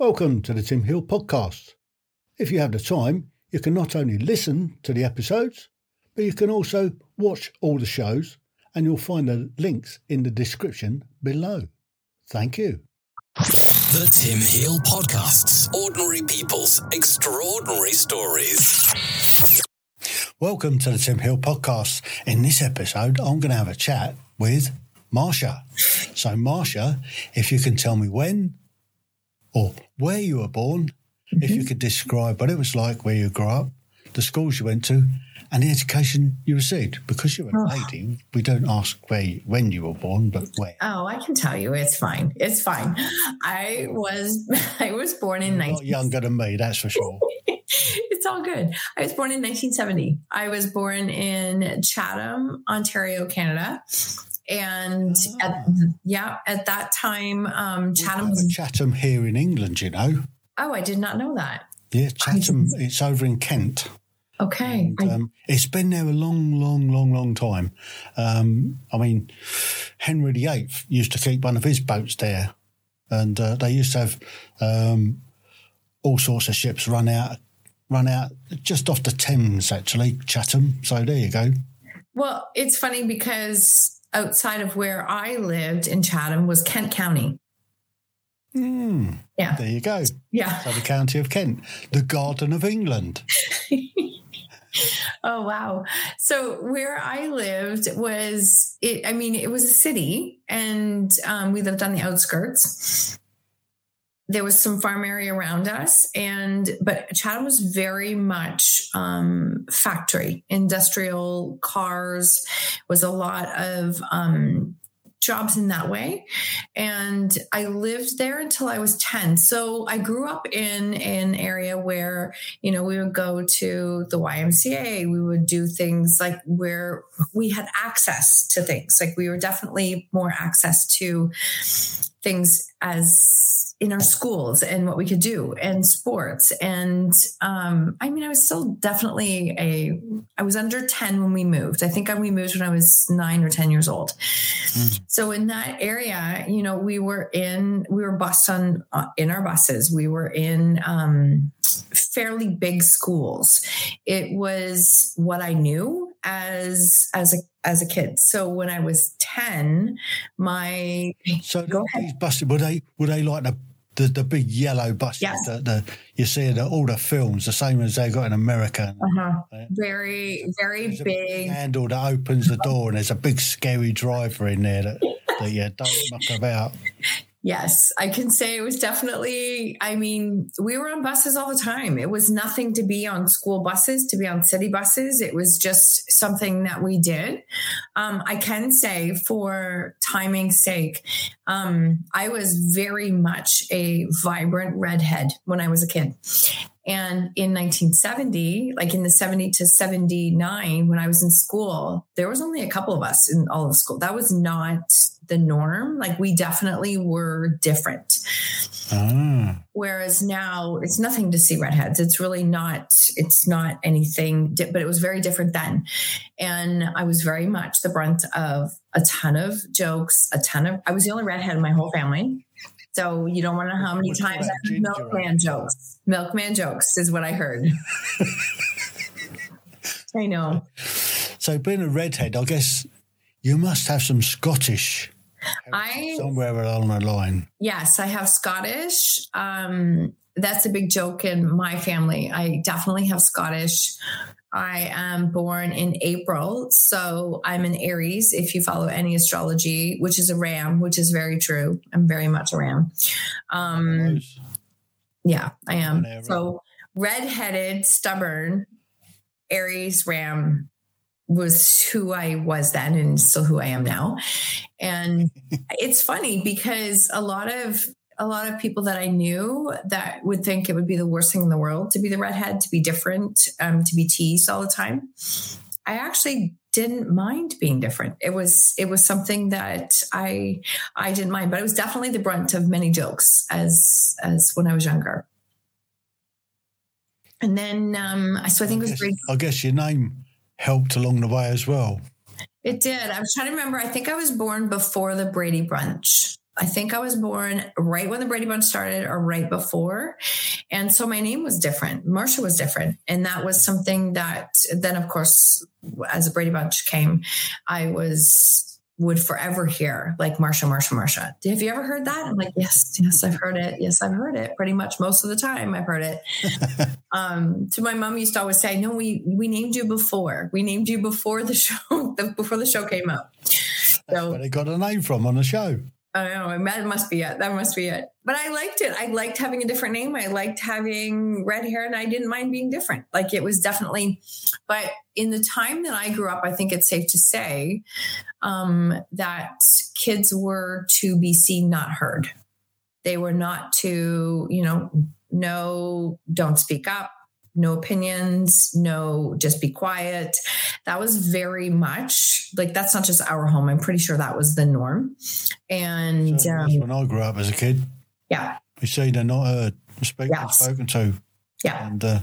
Welcome to the Tim Hill podcast. If you have the time, you can not only listen to the episodes, but you can also watch all the shows, and you'll find the links in the description below. Thank you. The Tim Hill Podcasts. Ordinary people's extraordinary stories. Welcome to the Tim Hill podcast. In this episode, I'm going to have a chat with Marsha. So, Marsha, if you can tell me when or where you were born, mm-hmm. if you could describe what it was like where you grew up, the schools you went to, and the education you received. Because you're a oh. lady, we don't ask where you, when you were born, but where. Oh, I can tell you, it's fine. It's fine. I was I was born in 19- younger than me, that's for sure. it's all good. I was born in 1970. I was born in Chatham, Ontario, Canada and oh. at, yeah, at that time, um, Chatham was Chatham here in England. You know. Oh, I did not know that. Yeah, Chatham. It's over in Kent. Okay. And, um, it's been there a long, long, long, long time. Um, I mean, Henry VIII used to keep one of his boats there, and uh, they used to have um, all sorts of ships run out, run out just off the Thames, actually, Chatham. So there you go. Well, it's funny because outside of where I lived in Chatham was Kent County. Mm, yeah. There you go. Yeah. So the county of Kent, the Garden of England. oh wow. So where I lived was it I mean it was a city and um, we lived on the outskirts there was some farm area around us and but chatham was very much um, factory industrial cars was a lot of um, jobs in that way. And i lived there until i was 10 so i grew up in an area where you know we would go to the ymca we would do things like where we had access to things. Like we were definitely more access to things as in our schools and what we could do and sports and um, i mean i was still definitely a i was under 10 when we moved i think we moved when i was 9 or 10 years old mm. so in that area you know we were in we were bused on uh, in our buses we were in um, fairly big schools it was what i knew as as a as a kid. So when I was ten, my so go ahead. buses were they were they like the the, the big yellow buses yes. that the, you see in all the films, the same as they got in America. Uh-huh. Very, very big. big handle that opens the door, and there's a big scary driver in there that, that you don't muck about. Yes, I can say it was definitely, I mean, we were on buses all the time. It was nothing to be on school buses, to be on city buses. It was just something that we did. Um, I can say, for timing's sake, um, I was very much a vibrant redhead when I was a kid. And in 1970, like in the 70 to 79, when I was in school, there was only a couple of us in all of school. That was not the norm. Like we definitely were different. Ah. Whereas now it's nothing to see redheads. It's really not, it's not anything, but it was very different then. And I was very much the brunt of a ton of jokes, a ton of, I was the only redhead in my whole family. So you don't want to know how many times I heard milkman jokes. Milkman jokes is what I heard. I know. So being a redhead, I guess you must have some Scottish I somewhere along the line. Yes, I have Scottish. Um, that's a big joke in my family. I definitely have Scottish. I am born in April, so I'm an Aries. If you follow any astrology, which is a Ram, which is very true. I'm very much a Ram. Um, yeah, I am. So redheaded, stubborn, Aries, Ram, was who I was then and still who I am now. And it's funny because a lot of a lot of people that I knew that would think it would be the worst thing in the world to be the redhead, to be different, um, to be teased all the time. I actually didn't mind being different. It was it was something that I I didn't mind, but it was definitely the brunt of many jokes as as when I was younger. And then um, so I think I it was. I guess your name helped along the way as well. It did. I was trying to remember. I think I was born before the Brady Bunch. I think I was born right when the Brady Bunch started or right before. And so my name was different. Marsha was different. And that was something that then, of course, as the Brady Bunch came, I was would forever hear like Marsha, Marsha, Marsha. Have you ever heard that? I'm like, yes, yes, I've heard it. Yes, I've heard it. Pretty much most of the time, I've heard it. um, to my mom used to always say, "No, we we named you before. We named you before the show. before the show came out." So where they got a name from on the show. I don't know. That must be it. That must be it. But I liked it. I liked having a different name. I liked having red hair and I didn't mind being different. Like it was definitely, but in the time that I grew up, I think it's safe to say um, that kids were to be seen, not heard. They were not to, you know, no, don't speak up, no opinions, no, just be quiet. That was very much like that's not just our home. I'm pretty sure that was the norm. And so um, when I grew up as a kid. Yeah. You see, they're not heard, spoken, yes. spoken to. Yeah. And uh,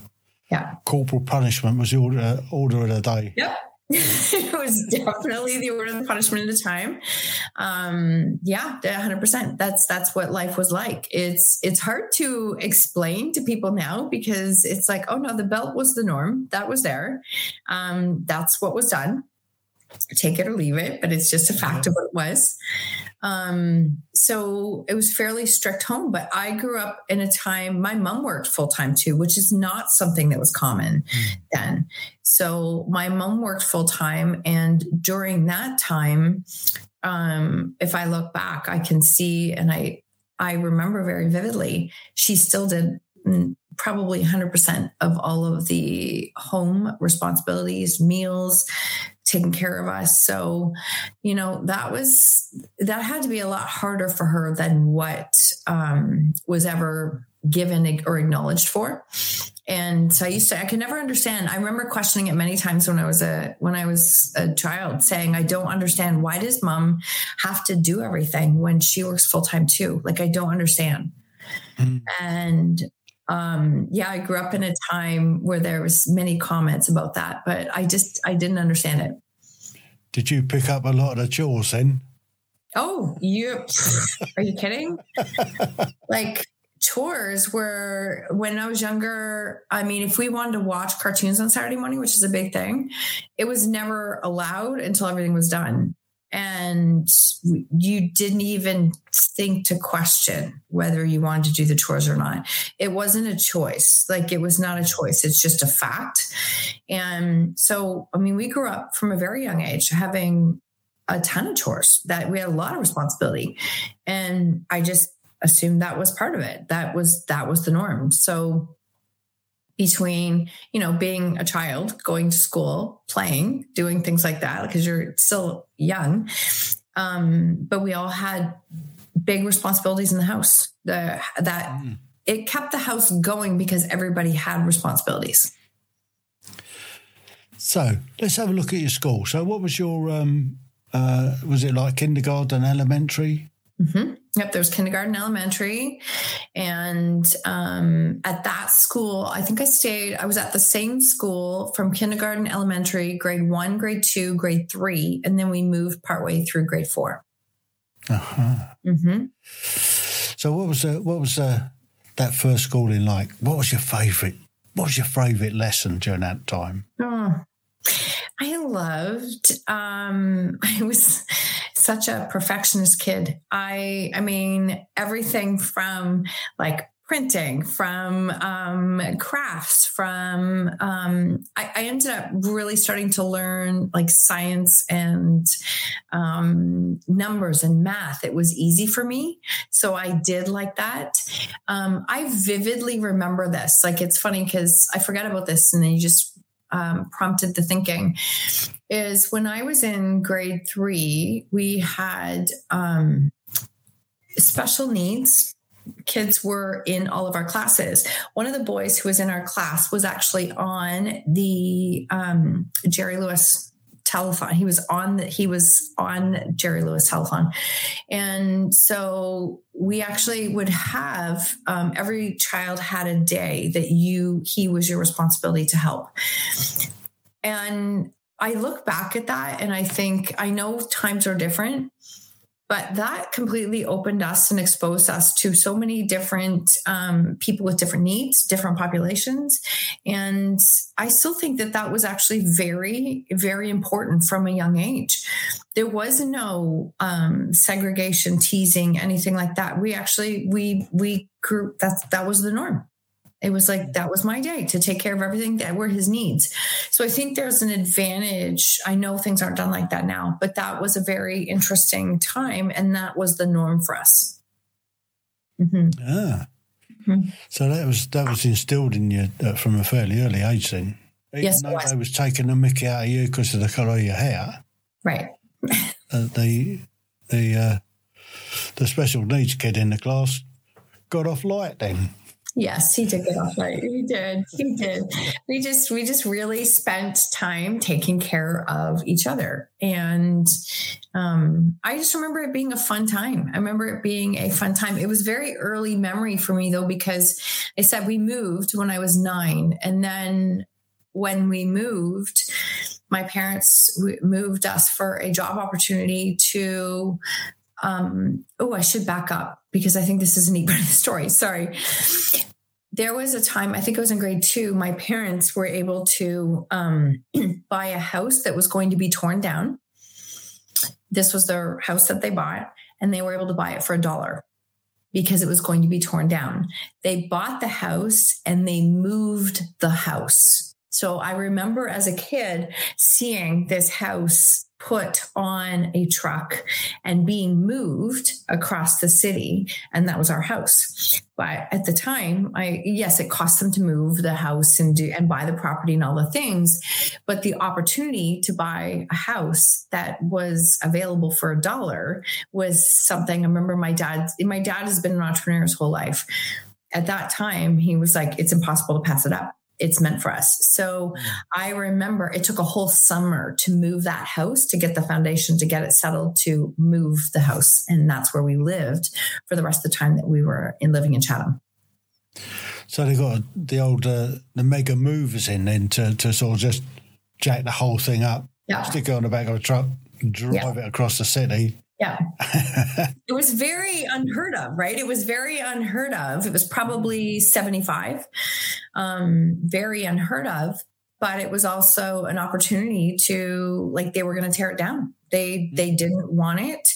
yeah, corporal punishment was the order, uh, order of the day. Yep. it was definitely the order of the punishment at the time. Um, yeah, hundred percent. That's that's what life was like. It's it's hard to explain to people now because it's like, oh no, the belt was the norm. That was there. Um, that's what was done take it or leave it, but it's just a fact of what it was. Um, so it was fairly strict home, but I grew up in a time, my mom worked full time too, which is not something that was common mm. then. So my mom worked full time. And during that time, um, if I look back, I can see, and I, I remember very vividly, she still did probably 100% of all of the home responsibilities, meals, taking care of us. So, you know, that was, that had to be a lot harder for her than what um, was ever given or acknowledged for. And so I used to, I could never understand. I remember questioning it many times when I was a, when I was a child saying, I don't understand. Why does mom have to do everything when she works full time too? Like, I don't understand. Mm. And um, yeah, I grew up in a time where there was many comments about that, but I just I didn't understand it. Did you pick up a lot of the chores then? Oh, you are you kidding? like chores were when I was younger. I mean, if we wanted to watch cartoons on Saturday morning, which is a big thing, it was never allowed until everything was done and you didn't even think to question whether you wanted to do the chores or not. It wasn't a choice. Like it was not a choice. It's just a fact. And so, I mean, we grew up from a very young age having a ton of chores that we had a lot of responsibility. And I just assumed that was part of it. That was, that was the norm. So between you know being a child going to school playing doing things like that because you're still young. Um, but we all had big responsibilities in the house. The, that mm. it kept the house going because everybody had responsibilities. So let's have a look at your school. So what was your um, uh, was it like kindergarten elementary? Mm-hmm. Yep, there was kindergarten, elementary, and um, at that school, I think I stayed. I was at the same school from kindergarten, elementary, grade one, grade two, grade three, and then we moved partway through grade 4 Uh-huh. Mm-hmm. So, what was uh, what was uh, that first schooling like? What was your favorite? What was your favorite lesson during that time? Oh, I loved. Um, I was such a perfectionist kid. I, I mean, everything from like printing, from um, crafts, from um, I, I, ended up really starting to learn like science and um, numbers and math. It was easy for me, so I did like that. Um, I vividly remember this. Like it's funny because I forget about this, and then you just um, prompted the thinking is when I was in grade three, we had um, special needs. Kids were in all of our classes. One of the boys who was in our class was actually on the um, Jerry Lewis telethon. He was on the, he was on Jerry Lewis telethon, and so we actually would have um, every child had a day that you he was your responsibility to help. And I look back at that and I think I know times are different, but that completely opened us and exposed us to so many different um, people with different needs different populations. And i still think that that was actually very very important from a young age. There was no um, segregation teasing anything like that. We actually we we grew that that was the norm it was like that was my day to take care of everything that were his needs. So I think there's an advantage. I know things aren't done like that now, but that was a very interesting time, and that was the norm for us. Mm-hmm. Ah, mm-hmm. so that was that was instilled in you uh, from a fairly early age, then. Even yes, though was. they was taking the mickey out of you because of the colour of your hair, right? uh, the the uh, the special needs kid in the class got off light then. Yes, he did get off right. He did. He did. We just we just really spent time taking care of each other. And um, I just remember it being a fun time. I remember it being a fun time. It was very early memory for me though, because I said we moved when I was nine. And then when we moved, my parents moved us for a job opportunity to um, oh, I should back up because I think this is a neat part of the story. Sorry. There was a time i think it was in grade two my parents were able to um, buy a house that was going to be torn down. This was their house that they bought and they were able to buy it for a dollar because it was going to be torn down. They bought the house and they moved the house. So i remember as a kid seeing this house put on a truck and being moved across the city and that was our house. But at the time i yes it cost them to move the house and do and buy the property and all the things but the opportunity to buy a house that was available for a dollar was something. I remember my dad my dad has been an entrepreneur his whole life. At that time he was like it's impossible to pass it up it's meant for us. So mm. I remember it took a whole summer to move that house, to get the foundation, to get it settled, to move the house. And that's where we lived for the rest of the time that we were in living in Chatham. So they got the old, uh, the mega movers in then to, to sort of just jack the whole thing up, yeah. stick it on the back of a truck, drive yeah. it across the city. Yeah. it was very unheard of, right? It was very unheard of. It was probably 75, um, very unheard of, but it was also an opportunity to, like, they were going to tear it down. They, they didn't want it.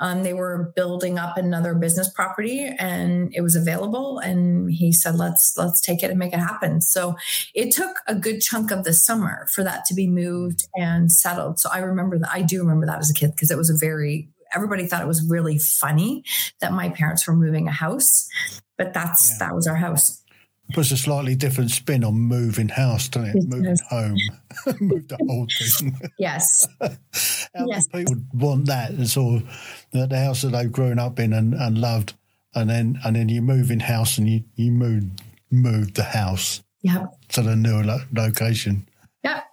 Um, they were building up another business property and it was available. And he said, let's, let's take it and make it happen. So it took a good chunk of the summer for that to be moved and settled. So I remember that. I do remember that as a kid because it was a very everybody thought it was really funny that my parents were moving a house, but that's yeah. that was our house. It Puts a slightly different spin on moving house, doesn't it? it moving home, move the whole thing. Yes. How yes. people want that, and sort of the, the house that they've grown up in and, and loved, and then and then you move in house and you you move move the house. Yeah. To the new lo- location.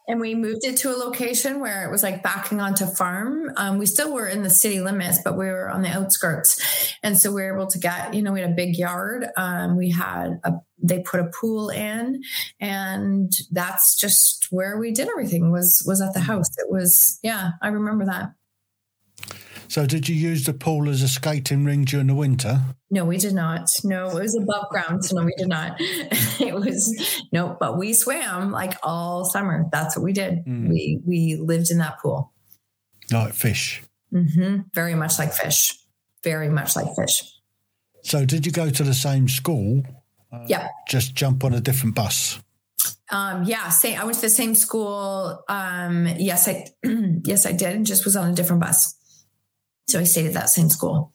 And we moved it to a location where it was like backing onto farm. Um, we still were in the city limits, but we were on the outskirts. And so we were able to get, you know, we had a big yard. Um, we had a, they put a pool in and that's just where we did everything was, was at the house. It was, yeah, I remember that. So, did you use the pool as a skating ring during the winter? No, we did not. No, it was above ground. So, no, we did not. it was no, but we swam like all summer. That's what we did. Mm. We we lived in that pool. Like fish. Mm-hmm. Very much like fish. Very much like fish. So, did you go to the same school? Uh, yeah. Just jump on a different bus. Um, yeah, say I went to the same school. Um, yes, I yes I did, and just was on a different bus. So I stayed at that same school.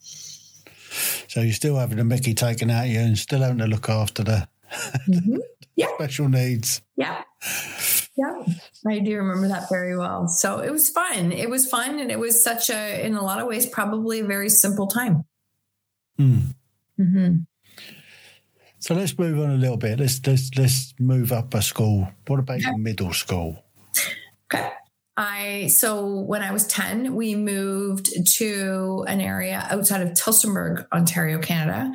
So you're still having a Mickey taken out of you and still having to look after the mm-hmm. yeah. special needs. Yeah. Yeah. I do remember that very well. So it was fun. It was fun and it was such a in a lot of ways probably a very simple time. Mm. Mm-hmm. So let's move on a little bit. Let's let's let's move up a school. What about okay. middle school? Okay. I so when I was 10, we moved to an area outside of Tillsonburg, Ontario, Canada,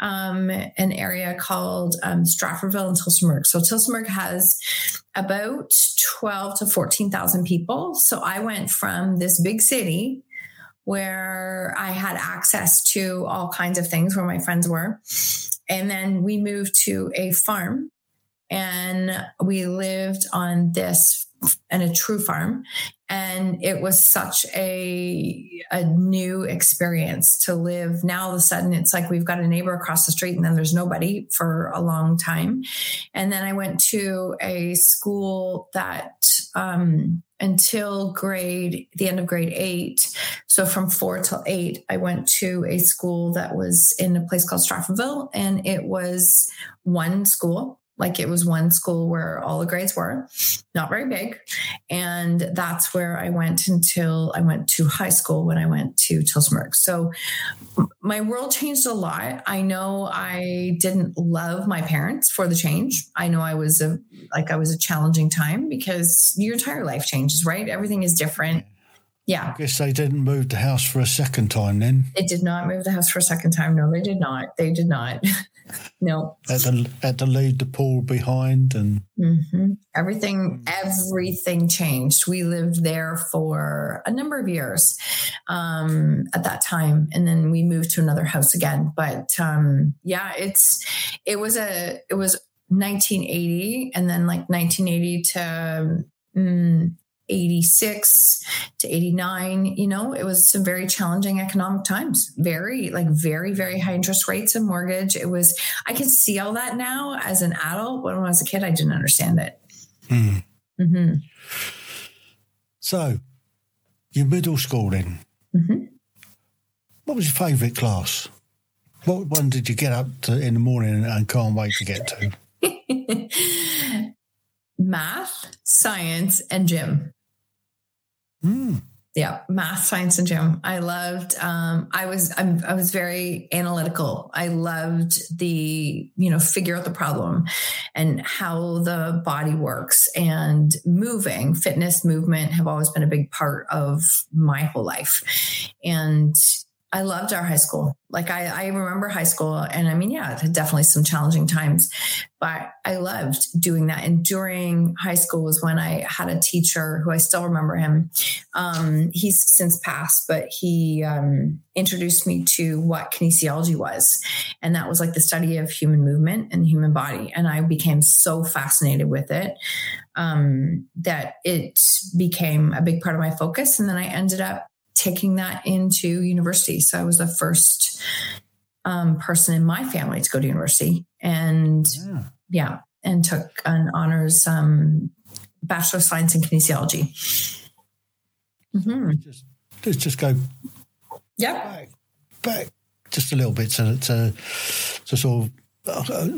um, an area called um, Stratfordville and Tillsonburg. So Tillsonburg has about 12 to 14,000 people. So I went from this big city where I had access to all kinds of things where my friends were. And then we moved to a farm and we lived on this and a true farm. And it was such a a new experience to live. Now all of a sudden it's like we've got a neighbor across the street and then there's nobody for a long time. And then i went to a school that um, until grade the end of grade eight so from four till eight i went to a school that was in a place called stratfordville and it was one school like it was one school where all the grades were, not very big. And that's where I went until I went to high school when I went to Tillsonburg. So my world changed a lot. I know I didn't love my parents for the change. I know I was a like I was a challenging time because your entire life changes, right? Everything is different. Yeah. I guess they didn't move the house for a second time then. They did not move the house for a second time. No, they did not. They did not. no. Had to, had to leave the pool behind and mm-hmm. everything, everything changed. We lived there for a number of years um, at that time. And then we moved to another house again. But um, yeah, it's, it was a, it was 1980 and then like 1980 to, mm, 86 to 89 you know it was some very challenging economic times. Very like very very high interest rates and mortgage. It was i can see all that now as an adult but when i was a kid i didn't understand it. Mm. mm-hmm. so your middle school then? Mm-hmm. what was your favorite class? What one did you get up to in the morning and can't wait to get to? Math science and gym Mm. Yeah, math, science, and gym. I loved. Um, I was. I'm, I was very analytical. I loved the you know figure out the problem and how the body works and moving. Fitness, movement have always been a big part of my whole life, and I loved our high school. Like I, I remember high school, and I mean, yeah, definitely some challenging times, but I loved doing that. And during high school was when I had a teacher who I still remember him. Um, he's since passed, but he um, introduced me to what kinesiology was, and that was like the study of human movement and human body. And I became so fascinated with it um, that it became a big part of my focus. And then I ended up taking that into university. So I was the first um, person in my family to go to university, and yeah, yeah and took an honors um, bachelor of science in kinesiology. Mm-hmm. Just, let's just go. Yeah. Back, back just a little bit to to, to sort of uh,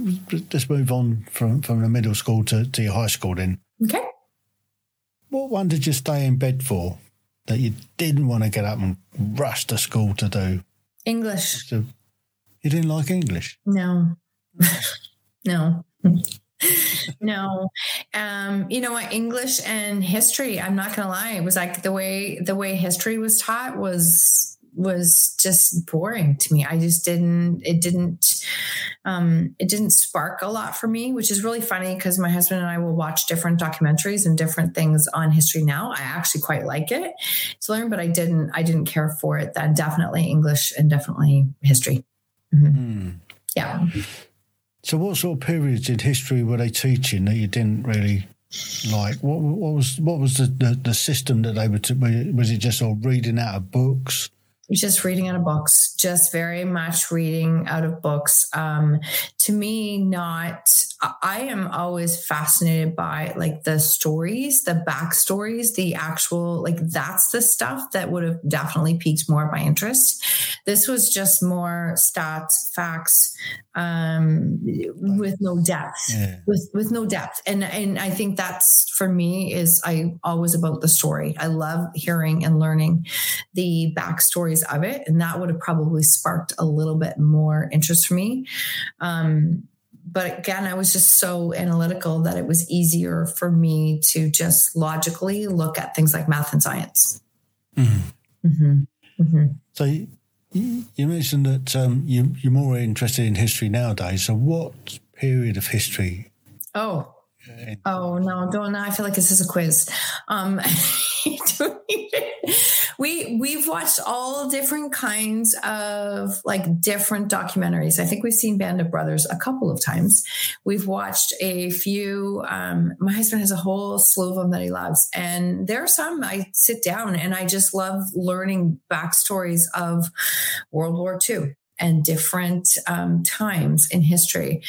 just move on from from the middle school to, to your high school. Then. Okay. What one did you stay in bed for? That you didn't want to get up and rush to school to do? English. So you didn't like English? No. no. no um you know what english and history i'm not gonna lie it was like the way the way history was taught was was just boring to me. I just didn't, it didn't, um, it didn't spark a lot for me, which is really funny because my husband and I will watch different documentaries and different things on history now. I actually quite like it to learn, but I didn't, I didn't care for it. then definitely English and definitely history. Mm-hmm. Mm. Yeah. So, what sort of periods in history were they teaching that you didn't really like? What, what was what was the, the, the system that they were? T- was it just all reading out of books? Just reading out of books, just very much reading out of books. Um, to me, not, I am always fascinated by like the stories, the backstories, the actual, like that's the stuff that would have definitely piqued more of my interest. This was just more stats, facts, um, with no depth, yeah. with, with no depth. And, and I think that's for me is I always about the story. I love hearing and learning the backstories of it. And that would have probably sparked a little bit more interest for me. Um, but again, I was just so analytical that it was easier for me to just logically look at things like math and science. Mm-hmm. Mm-hmm. Mm-hmm. So you, you, mentioned that um, you, you're more interested in history nowadays. So what period of history? Oh, Oh no, don't now I feel like this is a quiz. Um we we've watched all different kinds of like different documentaries. I think we've seen Band of Brothers a couple of times. We've watched a few. Um, my husband has a whole slew of them that he loves, and there are some I sit down and I just love learning backstories of World War II and different um, times in history.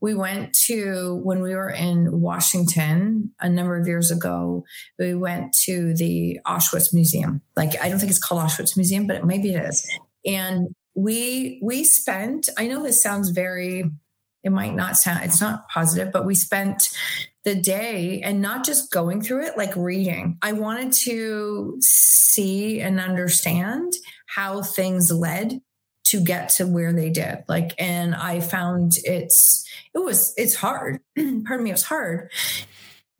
We went to, when we were in Washington a number of years ago, we went to the Auschwitz Museum. Like, I don't think it's called Auschwitz Museum, but maybe it is. And we, we spent, I know this sounds very, it might not sound, it's not positive, but we spent the day and not just going through it, like reading. I wanted to see and understand how things led to get to where they did. Like, and I found it's, it was, it's hard. Pardon me, it was hard.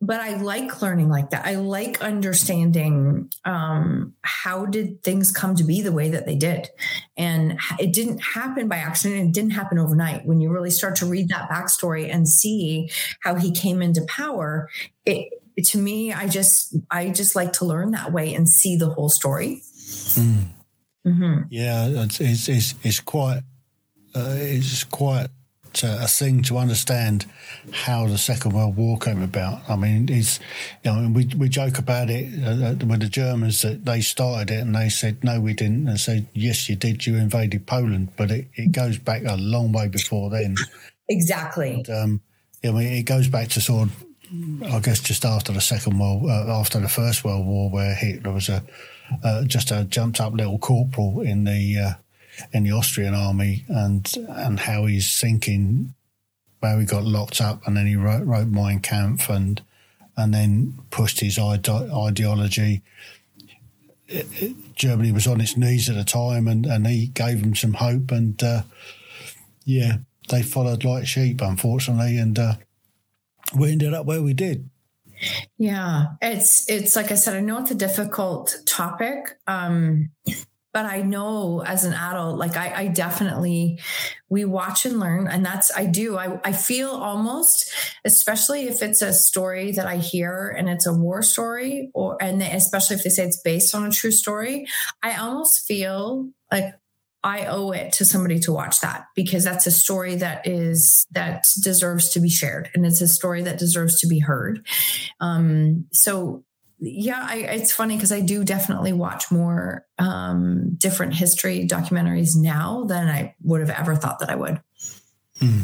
But I like learning like that. I like understanding um, how did things come to be the way that they did, and it didn't happen by accident. It didn't happen overnight. When you really start to read that backstory and see how he came into power, it to me, I just I just like to learn that way and see the whole story. Mm. Mm-hmm. Yeah, it's, it's, it's, it's quite uh, it's quite a thing to understand how the Second World War came about. I mean, it's you know we we joke about it uh, uh, with the Germans that they started it and they said no, we didn't, and said yes, you did, you invaded Poland, but it, it goes back a long way before then. Exactly. And, um, I mean, it goes back to sort of, I guess, just after the Second World, uh, after the First World War, where Hitler was a uh, just a jumped up little corporal in the uh, in the Austrian army, and and how he's thinking, where he got locked up, and then he wrote, wrote Mein Kampf, and and then pushed his ide- ideology. Germany was on its knees at the time, and, and he gave them some hope, and uh, yeah, they followed like sheep, unfortunately, and uh, we ended up where we did. Yeah, it's it's like I said, I know it's a difficult topic. Um, but I know as an adult, like I, I, definitely we watch and learn, and that's I do. I, I feel almost, especially if it's a story that I hear and it's a war story, or and especially if they say it's based on a true story, I almost feel like I owe it to somebody to watch that because that's a story that is that deserves to be shared and it's a story that deserves to be heard. Um, so yeah, I, it's funny because I do definitely watch more um, different history documentaries now than I would have ever thought that I would. Mm.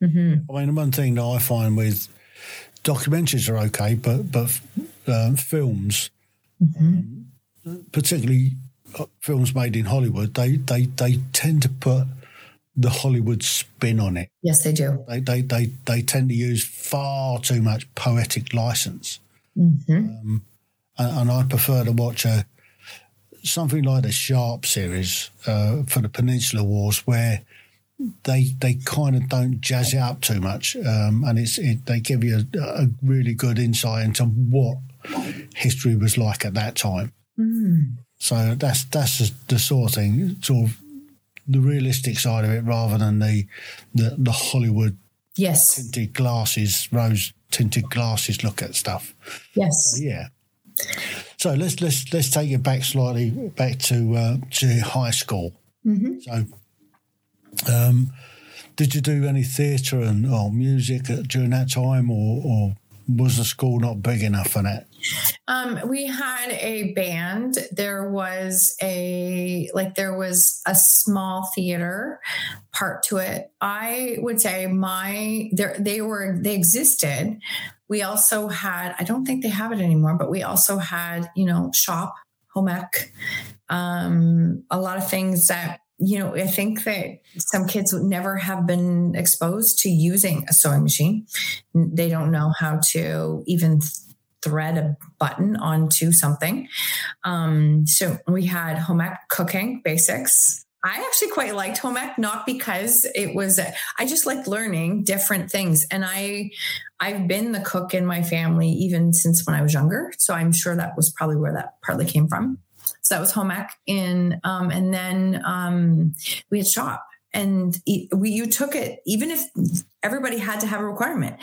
Mm-hmm. I mean, one thing that I find with documentaries are okay, but but uh, films, mm-hmm. um, particularly films made in Hollywood, they they they tend to put the Hollywood spin on it. Yes, they do. They they they, they tend to use far too much poetic license, mm-hmm. um, and, and, I prefer to watch a something like the Sharpe series uh, for the Peninsula Wars, where they they kind of don't jazz it up too much, um, and it's it, they give you a, a, really good insight into what history was like at that time. Mm. So that's that's the sort of thing, sort of the realistic side of it, rather than the the, the Hollywood yes tinted glasses, rose tinted glasses look at stuff. Yes, so, yeah. So let's let's let's take it back slightly back to uh, to high school. Mm-hmm. So, um, did you do any theatre and or music during that time, or, or was the school not big enough for that? Um, we had a band. There was a like there was a small theater part to it. I would say my there they were they existed. We also had I don't think they have it anymore, but we also had you know shop home ec, um, a lot of things that you know, I think that some kids would never have been exposed to using a sewing machine. They don't know how to even thread a button onto something. Um, so we had home ec cooking basics. I actually quite liked home ec, not because it was, I just liked learning different things. And I, I've been the cook in my family even since when I was younger. So I'm sure that was probably where that partly came from. So that was home ec in, um, and then um, we had shop. And we you took it even if everybody had to have a requirement.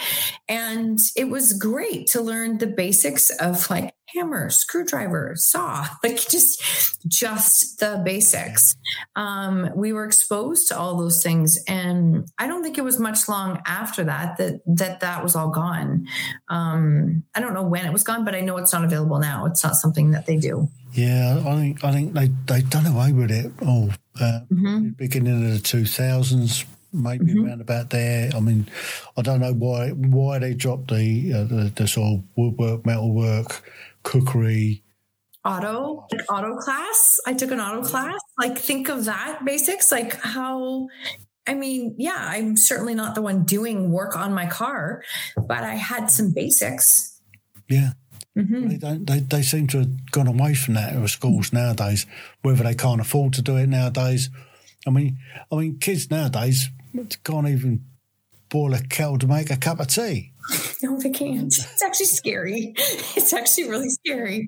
And it was great to learn the basics of like hammer screwdriver saw like just just the basics um, we were exposed to all those things and i don't think it was much long after that that that that was all gone um, i don't know when it was gone but i know it's not available now it's not something that they do yeah i think i think they they done away with it all uh, mm-hmm. beginning of the 2000s maybe mm-hmm. around about there. I mean, I don't know why why they dropped the uh, the, the, sort of woodwork, metalwork, cookery. Auto, like auto class. I took an auto class. Like, think of that basics. Like, how I mean, yeah, I'm certainly not the one doing work on my car, but I had some basics. Yeah. Mm-hmm. They don't. They, they seem to have gone away from that in schools nowadays. Whether they can't afford to do it nowadays, I mean, I mean, kids nowadays can't even boil a kettle to make a cup of tea. No, they can't. It's actually scary. It's actually really scary.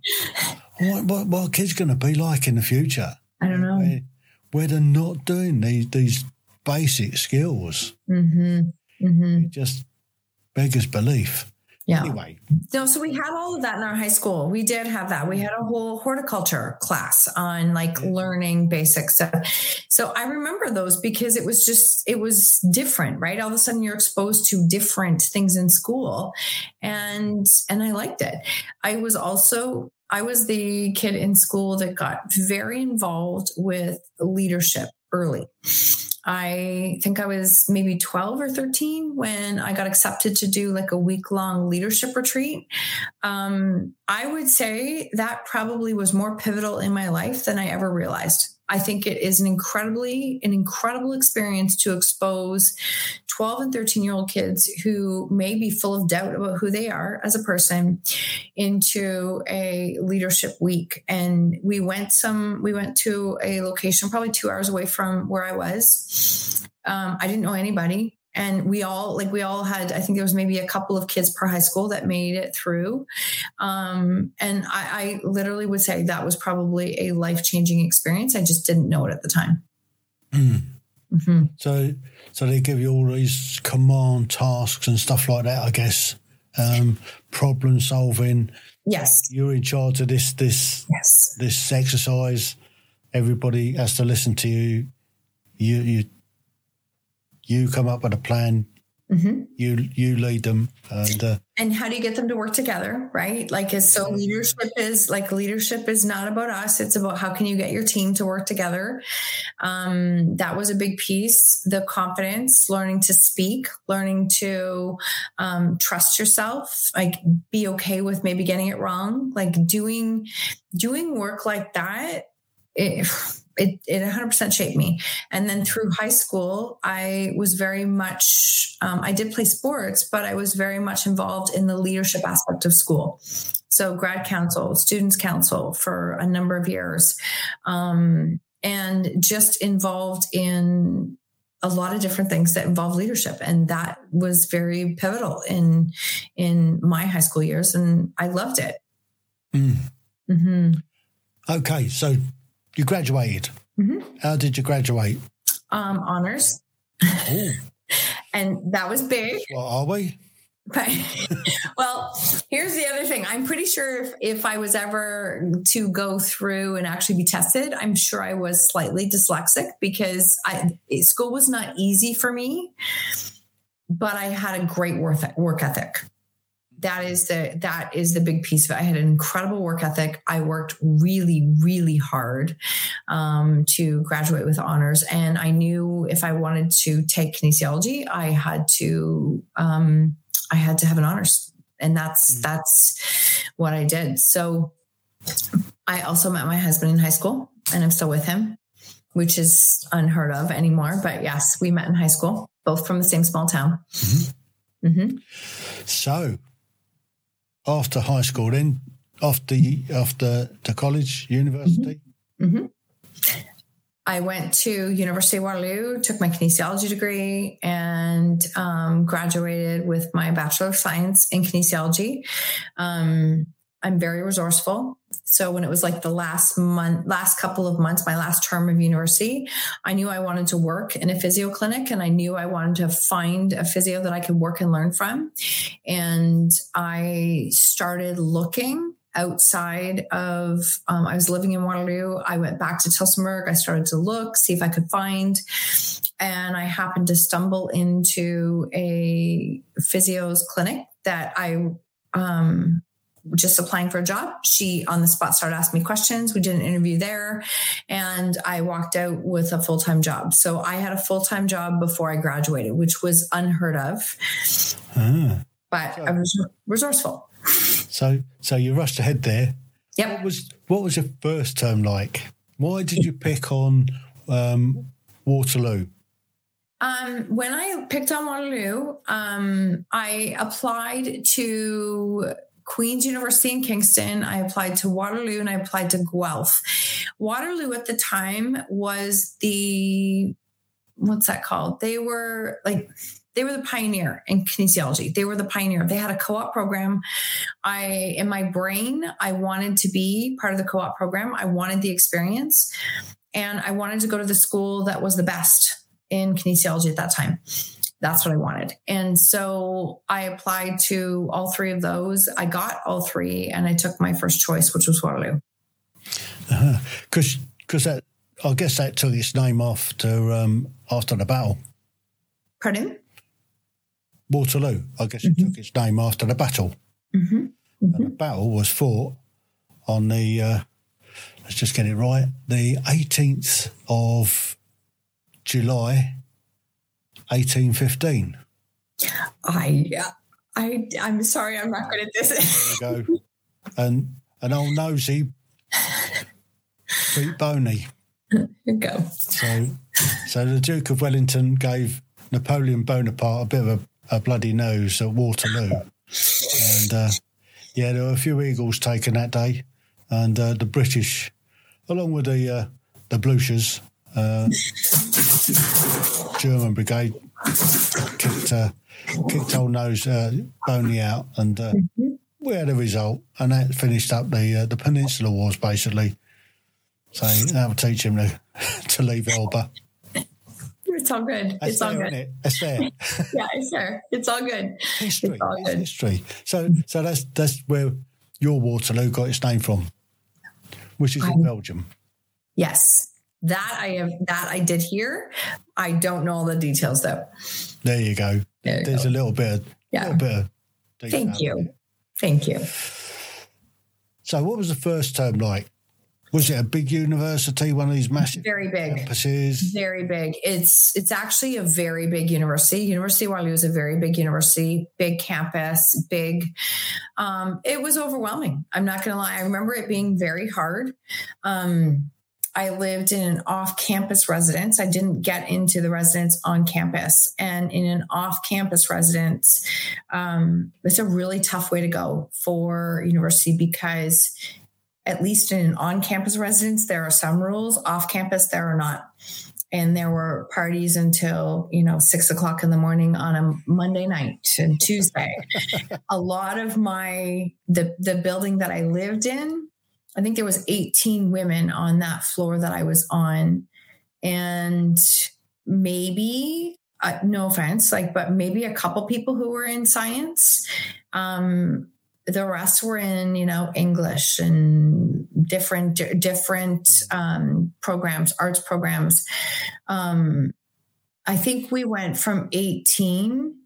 What what, what kids going to be like in the future? I don't know. Where, where they're not doing these these basic skills. Mm-hmm. Mm-hmm. It just beggars belief. Yeah. Anyway. No, so we had all of that in our high school. We did have that. We had a whole horticulture class on like learning basic stuff. So I remember those because it was just, it was different, right? All of a sudden you're exposed to different things in school. And, and I liked it. I was also, I was the kid in school that got very involved with leadership early. I think I was maybe 12 or 13 when I got accepted to do like a week long leadership retreat. Um, I would say that probably was more pivotal in my life than I ever realized. I think it is an incredibly, an incredible experience to expose 12 and 13 year old kids who may be full of doubt about who they are as a person into a leadership week. And we went some, we went to a location probably two hours away from where I was. Um, I didn't know anybody and we all like we all had i think there was maybe a couple of kids per high school that made it through. Um, and I, I, literally would say that was probably a life-changing experience. I just didn't know it at the time. Mm. mm-hmm. so so they give you all these command tasks and stuff like that i guess. Um, problem solving. Yes. You're in charge of this this yes. this exercise. Everybody has to listen to you. You you you come up with a plan. Mm-hmm. you you lead them and uh, and how do you get them to work together right? Like so leadership is like leadership is not about us. It's about how can you get your team to work together. Um, that was a big piece the confidence learning to speak learning to um, trust yourself like be okay with maybe getting it wrong. Like doing doing work like that it, it, it 100% shaped me. And then through high school, I was very much, um, I did play sports, but I was very much involved in the leadership aspect of school. So, grad council, students council for a number of years, um, and just involved in a lot of different things that involve leadership and that was very pivotal in in my high school years and i loved it mm. mm-hmm. okay so you graduated. Mm-hmm. How did you graduate? Um, honors. and that was big. What are we? well, here's the other thing. I'm pretty sure if, if I was ever to go through and actually be tested, I'm sure I was slightly dyslexic because I, school was not easy for me, but I had a great work, work ethic that is the that is the big piece of it. I had an incredible work ethic. I worked really, really hard um, to graduate with honors, and I knew if I wanted to take kinesiology, I had to um, I had to have an honors, and that's mm-hmm. that's what I did. So I also met my husband in high school, and I'm still with him, which is unheard of anymore. But yes, we met in high school, both from the same small town. Mm-hmm. Mm-hmm. So, after high school, then after after the college, university. Mm-hmm. Mm-hmm. I went to University of Waterloo, took my kinesiology degree, and um, graduated with my Bachelor of Science in kinesiology. Um, I'm very resourceful. So when it was like the last month, last couple of months, my last term of university, I knew I wanted to work in a physio clinic and I knew I wanted to find a physio that I could work and learn from. And I started looking outside of um, i was living in waterloo. I went back to tillsonburg i started to look see if i could find. And i happened to stumble into a physio's clinic that i um, just applying for a job. She on the spot started asking me questions. We did an interview there and I walked out with a full time job. So I had a full time job before I graduated, which was unheard of. Ah. But so, I was resourceful. So so you rushed ahead there. Yep. What was what was your first term like? Why did you pick on um, Waterloo? Um, when I picked on Waterloo, um, I applied to Queen's University in Kingston. I applied to Waterloo and I applied to Guelph. Waterloo at the time was the, what's that called? They were like, they were the pioneer in kinesiology. They were the pioneer. They had a co-op program. I, in my brain, I wanted to be part of the co-op program. I wanted the experience and I wanted to go to the school that was the best in kinesiology at that time that's what I wanted. And so I applied to all three of those. I got all three and I took my first choice, which was Waterloo. Because uh-huh. because that I guess that took its name after um, after the battle. Pardon? Waterloo. I guess it mm-hmm. took its name after the battle. Mm-hmm. Mm-hmm. And the battle was fought on the uh, let's just get it right the 18th of July 1815. I, I, I'm sorry, I'm not good at this. There you go. And an old nosy beat Boney. Go. So, so the Duke of Wellington gave Napoleon Bonaparte a bit of a, a bloody nose at Waterloo, and uh, yeah, there were a few eagles taken that day, and uh, the British, along with the uh, the Bluchers, uh, German brigade kicked uh, kicked old nose uh, Boney out, and uh, mm-hmm. we had a result, and that finished up the uh, the Peninsula Wars basically. So that will teach him to to leave Elba. It's all good. That's it's all good. It? It's there. yeah, it's there. It's all good. History. It's, all good. History. So so that's that's where your Waterloo got its name from, which is in Belgium. Yes. That I have that I did hear. I don't know all the details though. There you go. There you There's go. a little bit. Yeah. Little bit of Thank you. Thank you. So, what was the first term like? Was it a big university, one of these massive very big campuses? Very big. It's it's actually a very big university. University of Waterloo is a very big university, big campus, big. Um, it was overwhelming. I'm not going to lie. I remember it being very hard. Um, I lived in an off campus residence. I didn't get into the residence on campus. And in an off campus residence, um, it's a really tough way to go for university because, at least in an on campus residence, there are some rules. Off campus, there are not. And there were parties until, you know, six o'clock in the morning on a Monday night and Tuesday. a lot of my, the, the building that I lived in, I think there was 18 women on that floor that I was on. And maybe, uh, no offense, like, but maybe a couple people who were in science. Um, the rest were in, you know, English and different, different um, programs, arts programs. Um, I think we went from 18 uh,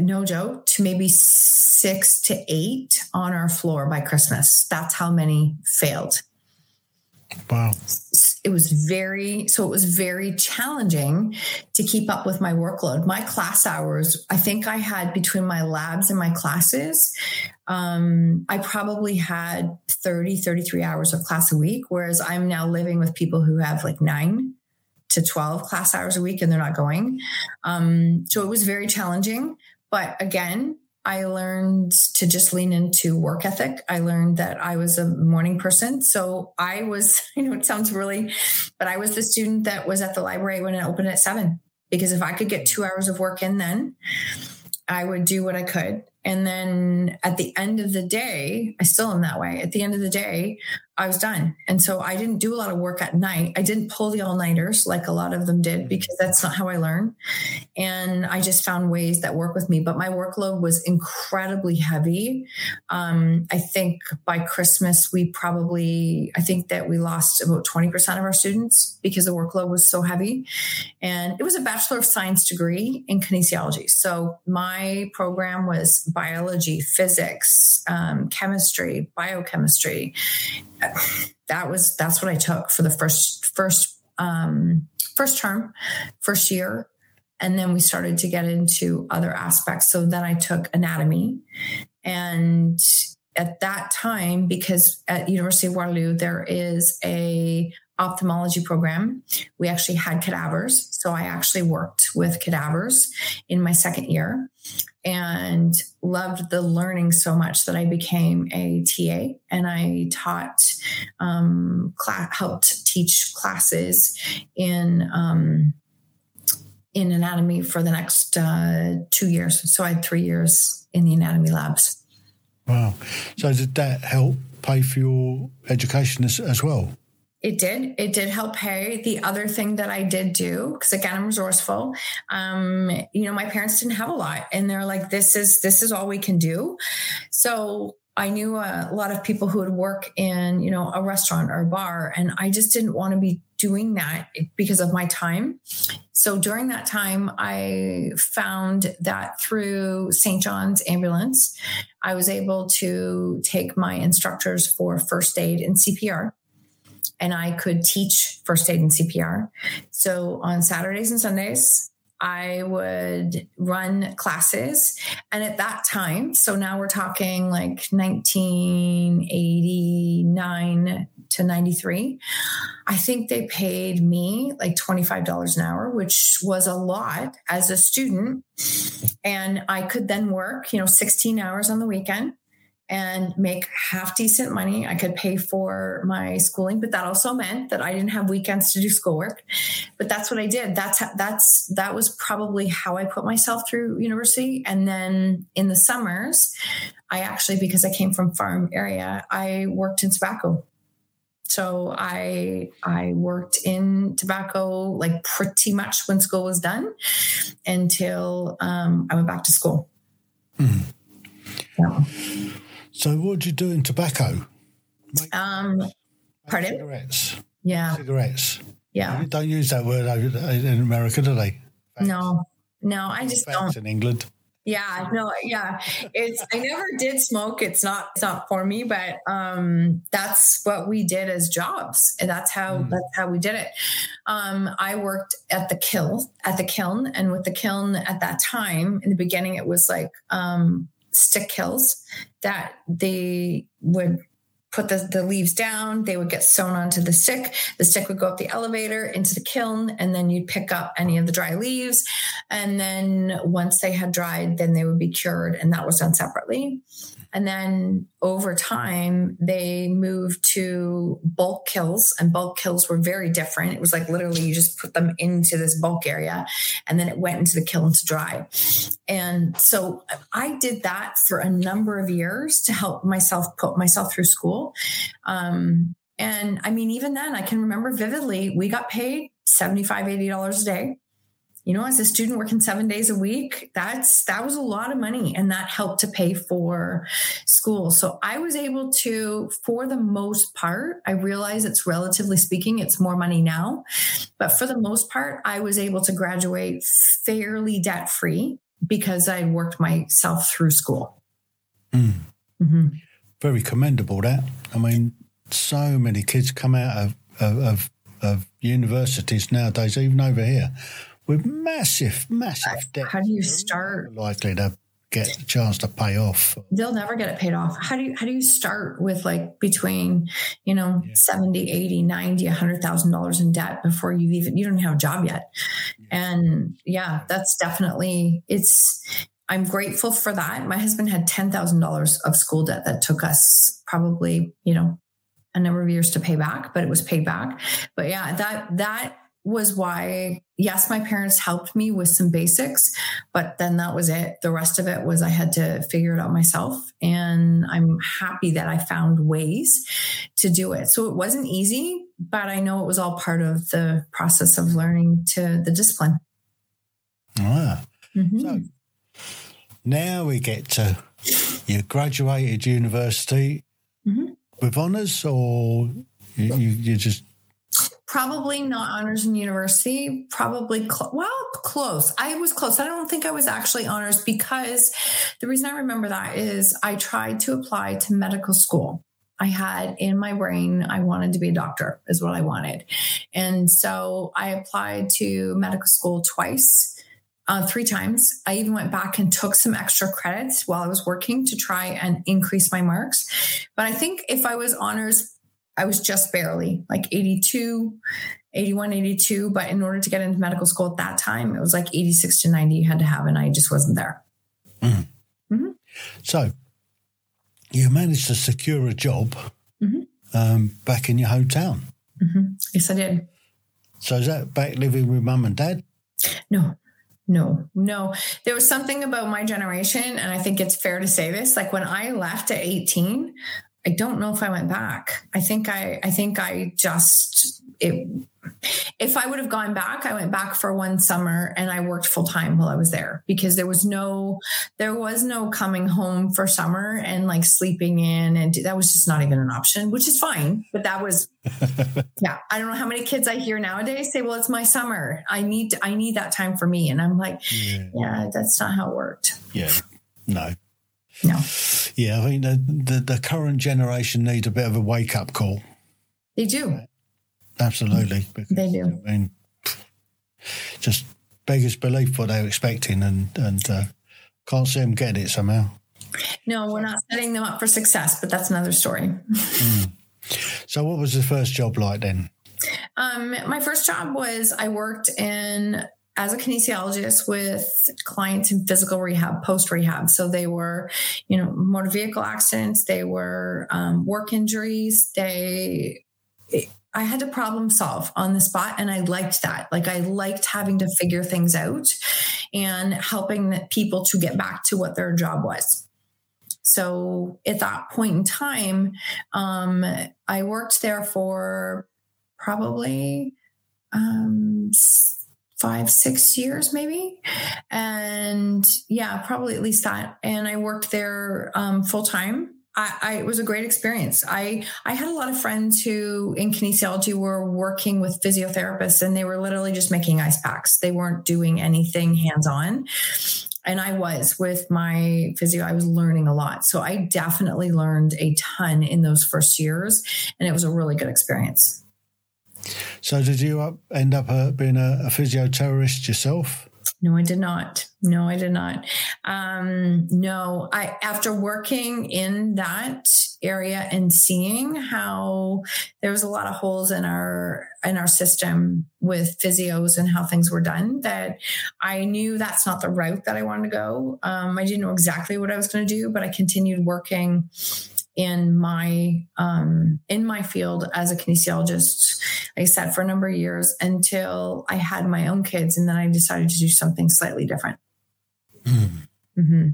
no joke, to maybe six to eight on our floor by Christmas. That's how many failed. Wow. It was very, so it was very challenging to keep up with my workload. My class hours, I think I had between my labs and my classes, um, I probably had 30, 33 hours of class a week, whereas I'm now living with people who have like nine to 12 class hours a week and they're not going. Um, so it was very challenging. But again, I learned to just lean into work ethic. I learned that I was a morning person. So I was, you know, it sounds really, but I was the student that was at the library when it opened at seven. Because if I could get two hours of work in then, I would do what I could. And then at the end of the day, I still am that way. At the end of the day, I was done. And so I didn't do a lot of work at night. I didn't pull the all nighters like a lot of them did because that's not how I learn. And I just found ways that work with me. But my workload was incredibly heavy. Um, I think by Christmas, we probably, I think that we lost about 20% of our students because the workload was so heavy. And it was a Bachelor of Science degree in kinesiology. So my program was biology, physics, um, chemistry, biochemistry that was that's what I took for the first first um, first term, first year, and then we started to get into other aspects. So then I took anatomy, and at that time, because at University of Waterloo there is a ophthalmology program, we actually had cadavers. So I actually worked with cadavers in my second year and loved the learning so much that I became a TA and I taught, um, helped teach classes in, um, in anatomy for the next uh, two years. So I had three years in the anatomy labs. Wow. So did that help pay for your education as, as well? It did. It did help pay. The other thing that I did do, because again, I'm resourceful. Um, you know, my parents didn't have a lot, and they're like, "This is this is all we can do." So I knew a lot of people who would work in, you know, a restaurant or a bar, and I just didn't want to be doing that because of my time. So during that time, I found that through St. John's Ambulance, I was able to take my instructors for first aid and CPR and I could teach first aid and CPR. So on Saturdays and Sundays, I would run classes. And at that time, so now we're talking like 1989 to 93, I think they paid me like $25 an hour, which was a lot as a student. And I could then work, you know, 16 hours on the weekend and make half decent money. I could pay for my schooling, but that also meant that I didn't have weekends to do schoolwork. But that's what I did. That's that's that was probably how I put myself through university. And then in the summers, I actually because I came from farm area, I worked in tobacco. So I I worked in tobacco like pretty much when school was done until um, I went back to school. Mm. Yeah. So, what did you do in tobacco? Make, um, pardon? Cigarettes. Yeah. Cigarettes. Yeah. They don't use that word in America, do they? No, no, I just don't. In England. Yeah, no, yeah. It's I never did smoke. It's not it's not for me, but um that's what we did as jobs. And that's how mm. that's how we did it. Um I worked at the kiln at the kiln and with the kiln at that time in the beginning it was like um stick kilns that they would put the, the leaves down, they would get sewn onto the stick. The stick would go up the elevator into the kiln, and then you'd pick up any of the dry leaves. And then once they had dried, then they would be cured, and that was done separately. And then over time, they moved to bulk kilns, and bulk kilns were very different. It was like literally you just put them into this bulk area, and then it went into the kiln to dry. And so I did that for a number of years to help myself put myself through school. Um, and I mean, even then, I can remember vividly, we got paid $75, $80 a day you know, as a student working seven days a week, that's that was a lot of money and that helped to pay for school. So I was able to, for the most part, I realize it's relatively speaking, it's more money now. But for the most part, I was able to graduate fairly debt free because I worked myself through school. Mm. Mm-hmm. Very commendable that. I mean, so many kids come out of, of, of universities nowadays, even over here with massive, massive debt. How do you start? Likely to get a chance to pay off. They'll never get it paid off. How do you how do you start with like between, you know, yeah. 70, 80, 90, $100,000 in debt before you even you don't have a job yet. And yeah, that's definitely it's I'm grateful for that. My husband had $10,000 of school debt that took us probably, you know, a number of years to pay back, but it was paid back. But yeah, that that was why, yes, my parents helped me with some basics, but then that was it. The rest of it was I had to figure it out myself. And I'm happy that I found ways to do it. So it wasn't easy, but I know it was all part of the process of learning to the discipline. Ah. Mm-hmm. So now we get to you graduated university mm-hmm. with honours or you, you, you just probably not honors in university probably cl- well close i was close i don't think i was actually honors because the reason i remember that is i tried to apply to medical school i had in my brain i wanted to be a doctor is what i wanted and so i applied to medical school twice uh, three times. I even went back and took some extra credits while I was working to try and increase my marks. But I think if I was honors I was just barely like 82, 81, 82. But in order to get into medical school at that time, it was like 86 to 90 you had to have, and I just wasn't there. Mm. Mm-hmm. So you managed to secure a job mm-hmm. um, back in your hometown. Mm-hmm. Yes, I did. So is that back living with mum and dad? No, no, no. There was something about my generation, and I think it's fair to say this. Like when I left at 18, I don't know if I went back. I think I I think I just it if I would have gone back, I went back for one summer and I worked full time while I was there because there was no there was no coming home for summer and like sleeping in and that was just not even an option, which is fine. But that was yeah. I don't know how many kids I hear nowadays say, "Well, it's my summer. I need I need that time for me," and I'm like, yeah, yeah that's not how it worked. Yeah, no, no. Yeah, I mean the, the, the current generation need a bit of a wake up call. They do. Absolutely. Because, they do. I mean, just beggars belief what they're expecting and, and uh, can't see them getting it somehow. No, we're not setting them up for success, but that's another story. Mm. So, what was the first job like then? Um, my first job was I worked in as a kinesiologist with clients in physical rehab, post rehab. So they were, you know, motor vehicle accidents, they were um, work injuries. They, I had to problem solve on the spot, and I liked that. Like I liked having to figure things out and helping people to get back to what their job was. So at that point in time, um, I worked there for probably um, five, six years, maybe. And yeah, probably at least that. And I worked there um, full time. I, I, it was a great experience. I I had a lot of friends who in kinesiology were working with physiotherapists, and they were literally just making ice packs. They weren't doing anything hands on. And I was with my physio. I was learning a lot, so I definitely learned a ton in those first years, and it was a really good experience. So, did you end up uh, being a, a physiotherapist yourself? No, I did not. No, I did not. Um, no, I after working in that area and seeing how there was a lot of holes in our in our system with physios and how things were done, that I knew that's not the route that I wanted to go. Um, I didn't know exactly what I was going to do, but I continued working in my um, in my field as a kinesiologist. I sat for a number of years until I had my own kids, and then I decided to do something slightly different. Mm. Mm-hmm.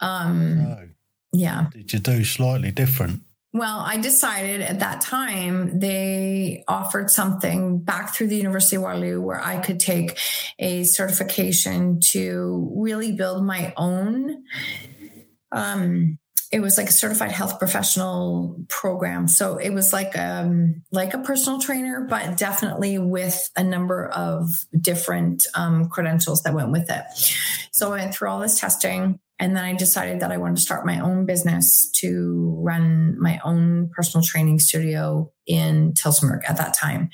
Um, yeah. Did you do slightly different? Well, I decided at that time they offered something back through the University of Waterloo where I could take a certification to really build my own um, it was like a certified health professional program. So it was like um like a personal trainer but definitely with a number of different um, credentials that went with it. So i went through all this testing and then i decided that i wanted to start my own business to run my own personal training studio in Tillsonburg at that time.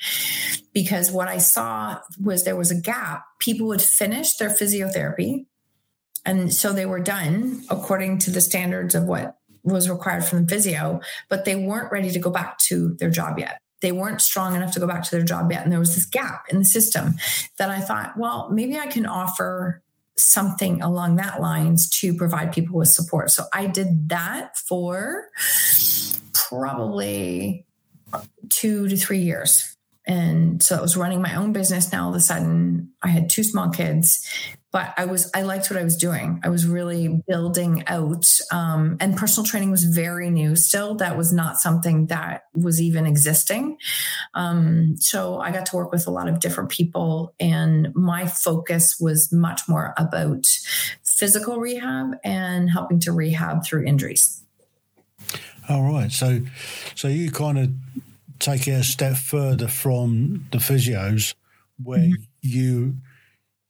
Because what i saw was there was a gap. People would finish their physiotherapy and so they were done according to the standards of what was required from the physio, but they weren't ready to go back to their job yet. They weren't strong enough to go back to their job yet. And there was this gap in the system that I thought, well, maybe I can offer something along that lines to provide people with support. So I did that for probably two to three years and so I was running my own business. Now all of a sudden, I had two small kids, but I was I liked what I was doing. I was really building out, um, and personal training was very new. Still, that was not something that was even existing. Um, so I got to work with a lot of different people, and my focus was much more about physical rehab and helping to rehab through injuries. All right. So, so you kind of take it a step further from the physios, where mm-hmm. you,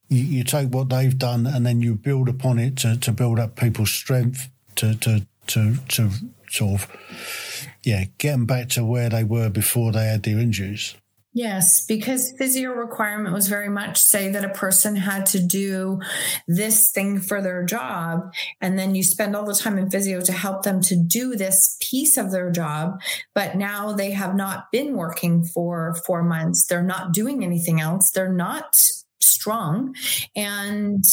you you take what they've done and then you build upon it to, to build up people's strength to to to to sort of yeah get them back to where they were before they had their injuries. Yes, because physio requirement was very much say that a person had to do this thing for their job. And then you spend all the time in physio to help them to do this piece of their job. But now they have not been working for four months. They're not doing anything else. They're not strong. And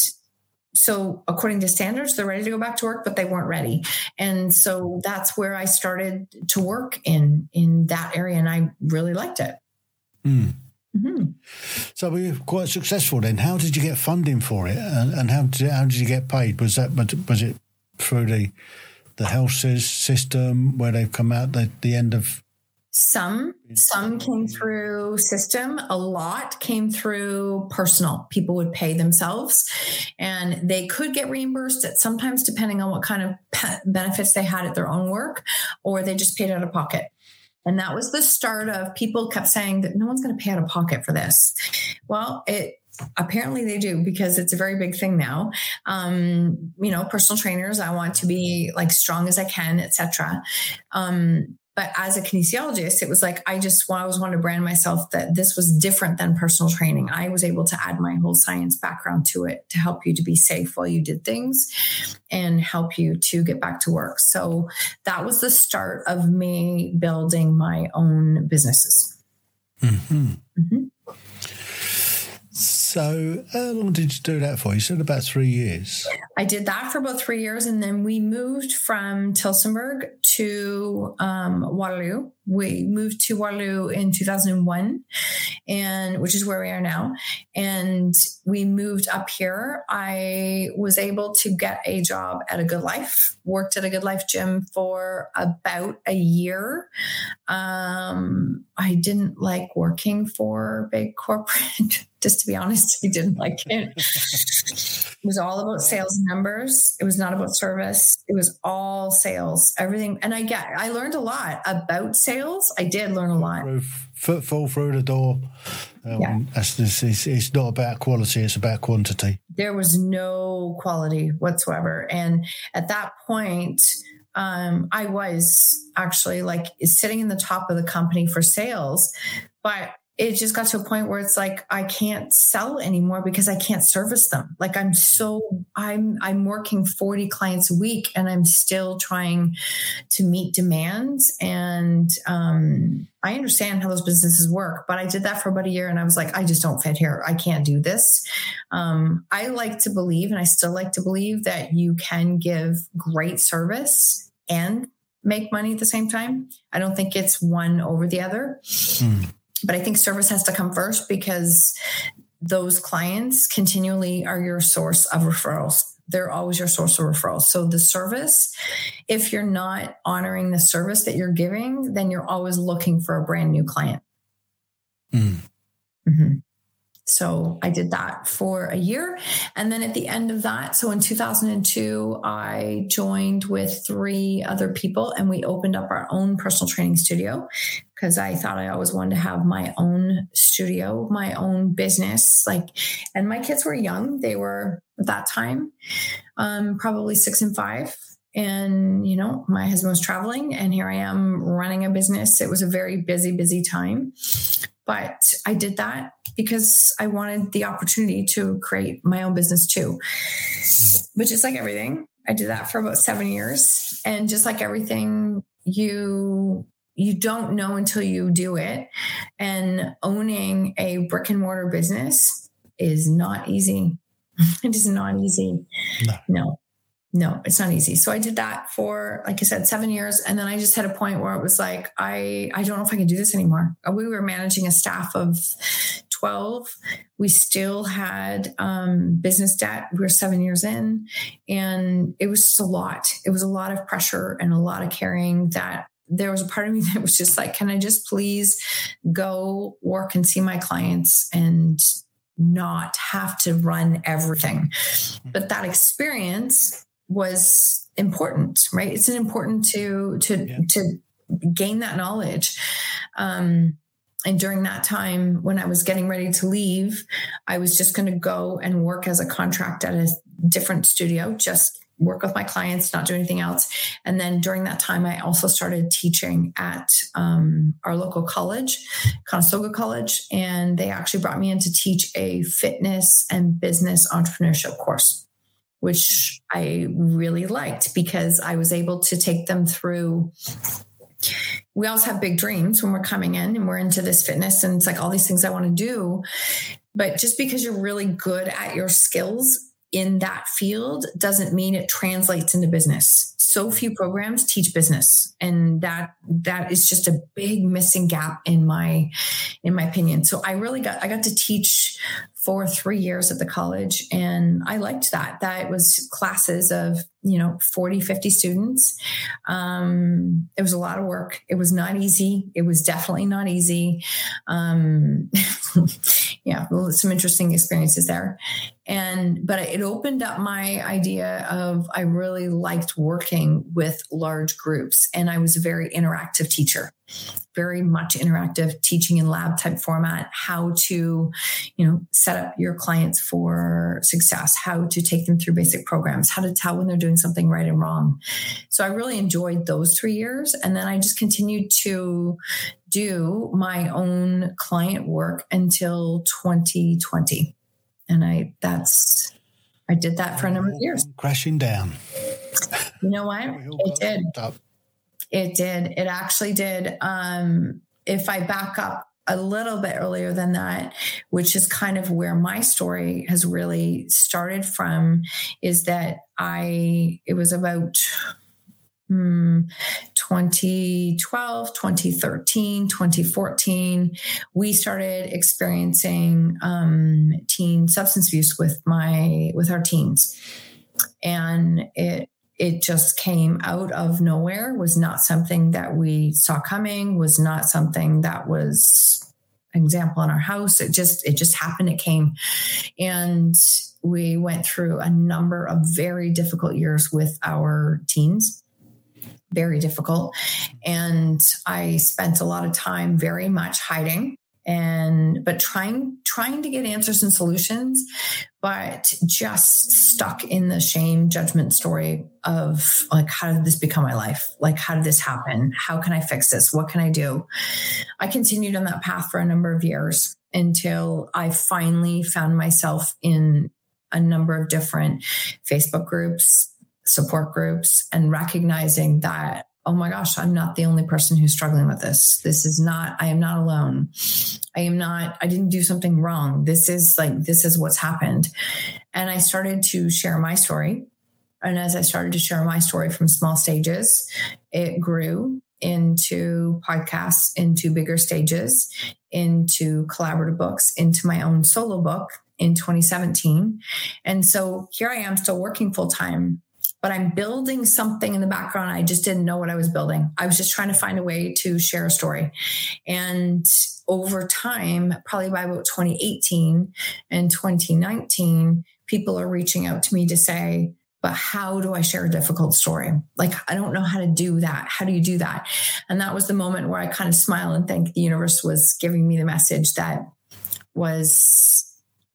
so according to standards they're ready to go back to work but they weren't ready and so that's where i started to work in in that area and i really liked it Mm. Mm-hmm. So we were quite successful then. How did you get funding for it, and, and how did how did you get paid? Was that was it through the the health system where they've come out at the end of? Some some came through system. A lot came through personal. People would pay themselves, and they could get reimbursed. At sometimes depending on what kind of benefits they had at their own work, or they just paid out of pocket. And that was the start of people kept saying that no one's going to pay out of pocket for this. Well, it apparently they do because it's a very big thing now um, you know personal trainers i want to be like strong as i can etc um, but as a kinesiologist, it was like I just well, I always wanted to brand myself that this was different than personal training. I was able to add my whole science background to it to help you to be safe while you did things and help you to get back to work. So that was the start of me building my own businesses. Mm-hmm. Mm-hmm. So, how long did you do that for? You said about three years. I did that for about three years, and then we moved from Tillsonburg to um, Waterloo. We moved to Waterloo in 2001, and which is where we are now. And we moved up here. I was able to get a job at a GoodLife. Worked at a GoodLife gym for about a year. Um, I didn't like working for big corporate. Just to be honest, I didn't like it. it was all about sales numbers. It was not about service. It was all sales, everything. And I get, I learned a lot about sales. I did learn a lot. Footfall through the door. Um, yeah. It's, it's, it's not about quality, it's about quantity. There was no quality whatsoever. And at that point, um, I was actually like sitting in the top of the company for sales, but it just got to a point where it's like I can't sell anymore because I can't service them. Like I'm so I'm I'm working 40 clients a week and I'm still trying to meet demands. And um, I understand how those businesses work, but I did that for about a year and I was like, I just don't fit here. I can't do this. Um, I like to believe, and I still like to believe that you can give great service and make money at the same time. I don't think it's one over the other. Mm but I think service has to come first because those clients continually are your source of referrals. They're always your source of referrals. So the service, if you're not honoring the service that you're giving, then you're always looking for a brand new client. Mm. Mm-hmm. So I did that for a year. And then at the end of that, so in 2002, I joined with three other people and we opened up our own personal training studio because I thought I always wanted to have my own studio, my own business. Like, and my kids were young. They were at that time, um, probably six and five. And, you know, my husband was traveling and here I am running a business. It was a very busy, busy time. But I did that because I wanted the opportunity to create my own business too. But just like everything, I did that for about seven years. And just like everything, you you don't know until you do it. And owning a brick and mortar business is not easy. it is not easy. No. no. No, it's not easy. So I did that for, like I said, seven years. And then I just had a point where it was like, I, I don't know if I can do this anymore. We were managing a staff of 12. We still had um, business debt. We were seven years in, and it was just a lot. It was a lot of pressure and a lot of carrying that there was a part of me that was just like, can I just please go work and see my clients and not have to run everything? But that experience was important, right? It's important to to yeah. to gain that knowledge. Um, and during that time, when I was getting ready to leave, I was just going to go and work as a contract at a different studio, just work with my clients, not do anything else. And then during that time, I also started teaching at um, our local college, Conestoga College, and they actually brought me in to teach a fitness and business entrepreneurship course which I really liked because I was able to take them through. We always have big dreams when we're coming in and we're into this fitness and it's like all these things I want to do. But just because you're really good at your skills in that field doesn't mean it translates into business. So few programs teach business and that that is just a big missing gap in my in my opinion. So I really got I got to teach for 3 years at the college and I liked that. That was classes of you know 40 50 students. Um, it was a lot of work. It was not easy. It was definitely not easy. Um, yeah some interesting experiences there. And but it opened up my idea of i really liked working with large groups and i was a very interactive teacher very much interactive teaching in lab type format how to you know set up your clients for success how to take them through basic programs how to tell when they're doing something right and wrong. So i really enjoyed those three years. And then i just continued to do my own client work until 2020 and i that's i did that for a number of years. Crashing down. You know what? It did it did. It actually did. Um, if I back up a little bit earlier than that, which is kind of where my story has really started from, is that I, it was about hmm, 2012, 2013, 2014, we started experiencing um, teen substance abuse with my, with our teens. And it it just came out of nowhere was not something that we saw coming was not something that was example in our house. It just it just happened it came. And we went through a number of very difficult years with our teens. Very difficult. And i spent a lot of time very much hiding and but trying trying to get answers and solutions but just stuck in the shame judgment story of like how did this become my life? Like how did this happen? How can i fix this? What can i do? I continued on that path for a number of years until i finally found myself in a number of different facebook groups support groups and recognizing that oh my gosh, I'm not the only person who's struggling with this. This is not, I am not alone. I am not, I didn't do something wrong. This is like, this is what's happened. And I started to share my story. And as I started to share my story from small stages, it grew into podcasts, into bigger stages, into collaborative books, into my own solo book in 2017. And so here I am still working full time but I'm building something in the background. I just didn't know what I was building. I was just trying to find a way to share a story. And over time, probably by about 2018 and 2019, people are reaching out to me to say, but how do I share a difficult story? Like, I don't know how to do that. How do you do that? And that was the moment where I kind of smile and think the universe was giving me the message that was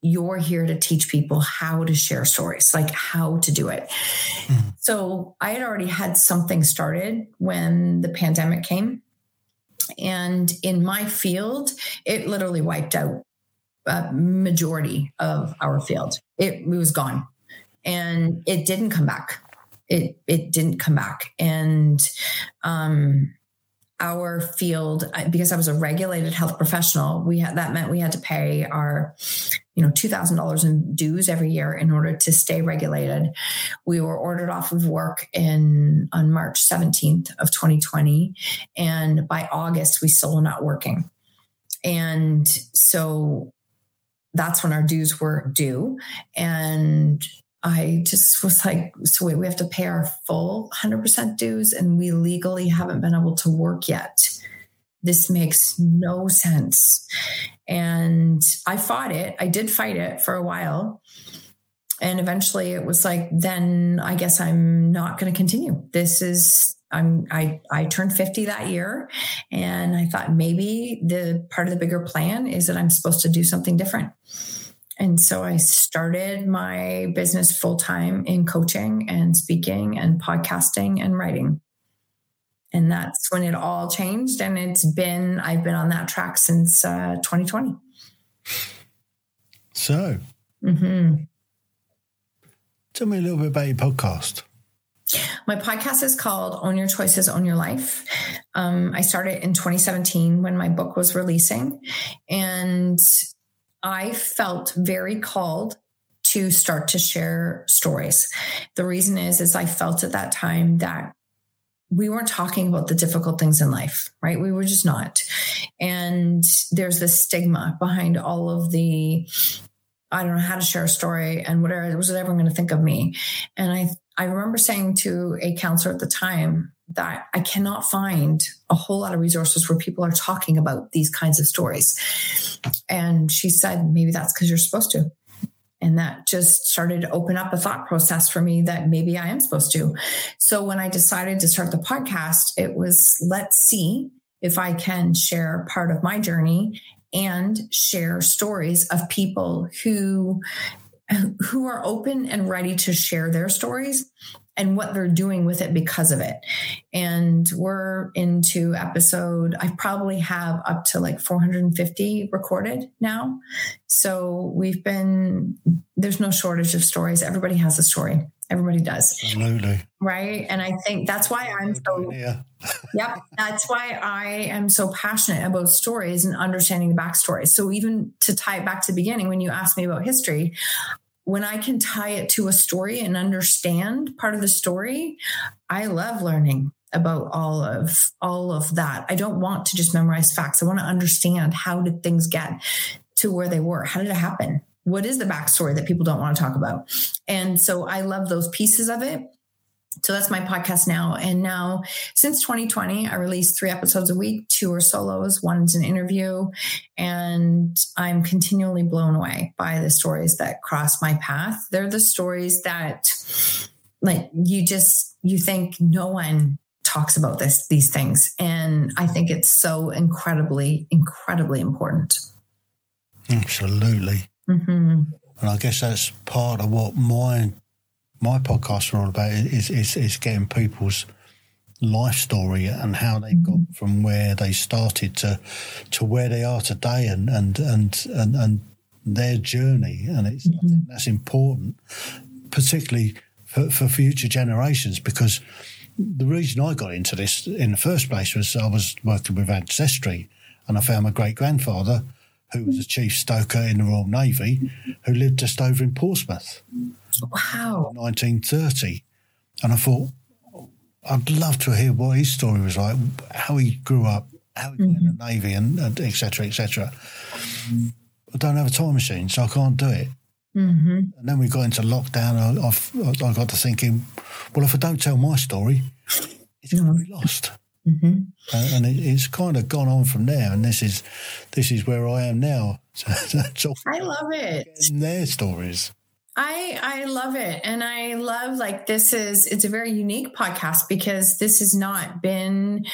you're here to teach people how to share stories, like how to do it. Mm-hmm. So I had already had something started when the pandemic came. And in my field, it literally wiped out a majority of our field. It, it was gone and it didn't come back. It, it didn't come back. And, um, our field uh, because I was a regulated health professional. We had that meant we had to pay our, you know, two thousand dollars in dues every year in order to stay regulated. We were ordered off of work in on March 17th of 2020. And by August, we still were not working. And so that's when our dues were due. And I just was like, so wait, we have to pay our full 100% dues and we legally haven't been able to work yet. This makes no sense. And I fought it. I did fight it for a while. And eventually it was like, then I guess I'm not going to continue. This is I'm I I turned 50 that year and I thought maybe the part of the bigger plan is that I'm supposed to do something different. And so I started my business full time in coaching and speaking and podcasting and writing. And that's when it all changed. And it's been, I've been on that track since uh, 2020. So, mm-hmm. tell me a little bit about your podcast. My podcast is called Own Your Choices, Own Your Life. Um, I started in 2017 when my book was releasing. And I felt very called to start to share stories. The reason is, is I felt at that time that we weren't talking about the difficult things in life, right? We were just not. And there's this stigma behind all of the I don't know how to share a story and whatever was everyone going to think of me. And I I remember saying to a counselor at the time that I cannot find a whole lot of resources where people are talking about these kinds of stories. And she said, maybe that's because you're supposed to. And that just started to open up a thought process for me that maybe I am supposed to. So when I decided to start the podcast, it was let's see if I can share part of my journey and share stories of people who who are open and ready to share their stories and what they're doing with it because of it. And we're into episode, I probably have up to like 450 recorded now. So we've been, there's no shortage of stories. Everybody has a story. Everybody does. Absolutely. Right. And I think that's why I'm so, yeah. yep. That's why I am so passionate about stories and understanding the backstory. So even to tie it back to the beginning, when you asked me about history, when I can tie it to a story and understand part of the story, I love learning about all of all of that. I don't want to just memorize facts. I want to understand how did things get to where they were? How did it happen? What is the backstory that people don't want to talk about? And so I love those pieces of it. So that's my podcast now. And now, since 2020, I release three episodes a week. Two are solos, one's an interview. And I'm continually blown away by the stories that cross my path. They're the stories that, like, you just, you think no one talks about this, these things. And I think it's so incredibly, incredibly important. Absolutely. Mm-hmm. And I guess that's part of what my my podcasts are all about is, is, is getting people's life story and how they got mm-hmm. from where they started to to where they are today and and and and, and their journey and it's mm-hmm. I think that's important particularly for, for future generations because the reason I got into this in the first place was I was working with ancestry and I found my great grandfather who was a chief stoker in the Royal Navy who lived just over in Portsmouth Wow. 1930. And I thought, I'd love to hear what his story was like, how he grew up, how he mm-hmm. got in the mm-hmm. Navy, and etc. etc. I don't have a time machine, so I can't do it. Mm-hmm. And then we got into lockdown. I, I, I, got to thinking, well, if I don't tell my story, it's going to be lost. Mm-hmm. Uh, and it, it's kind of gone on from there. And this is this is where I am now. so that's all. I love it. Their stories. I I love it and I love like this is it's a very unique podcast because this has not been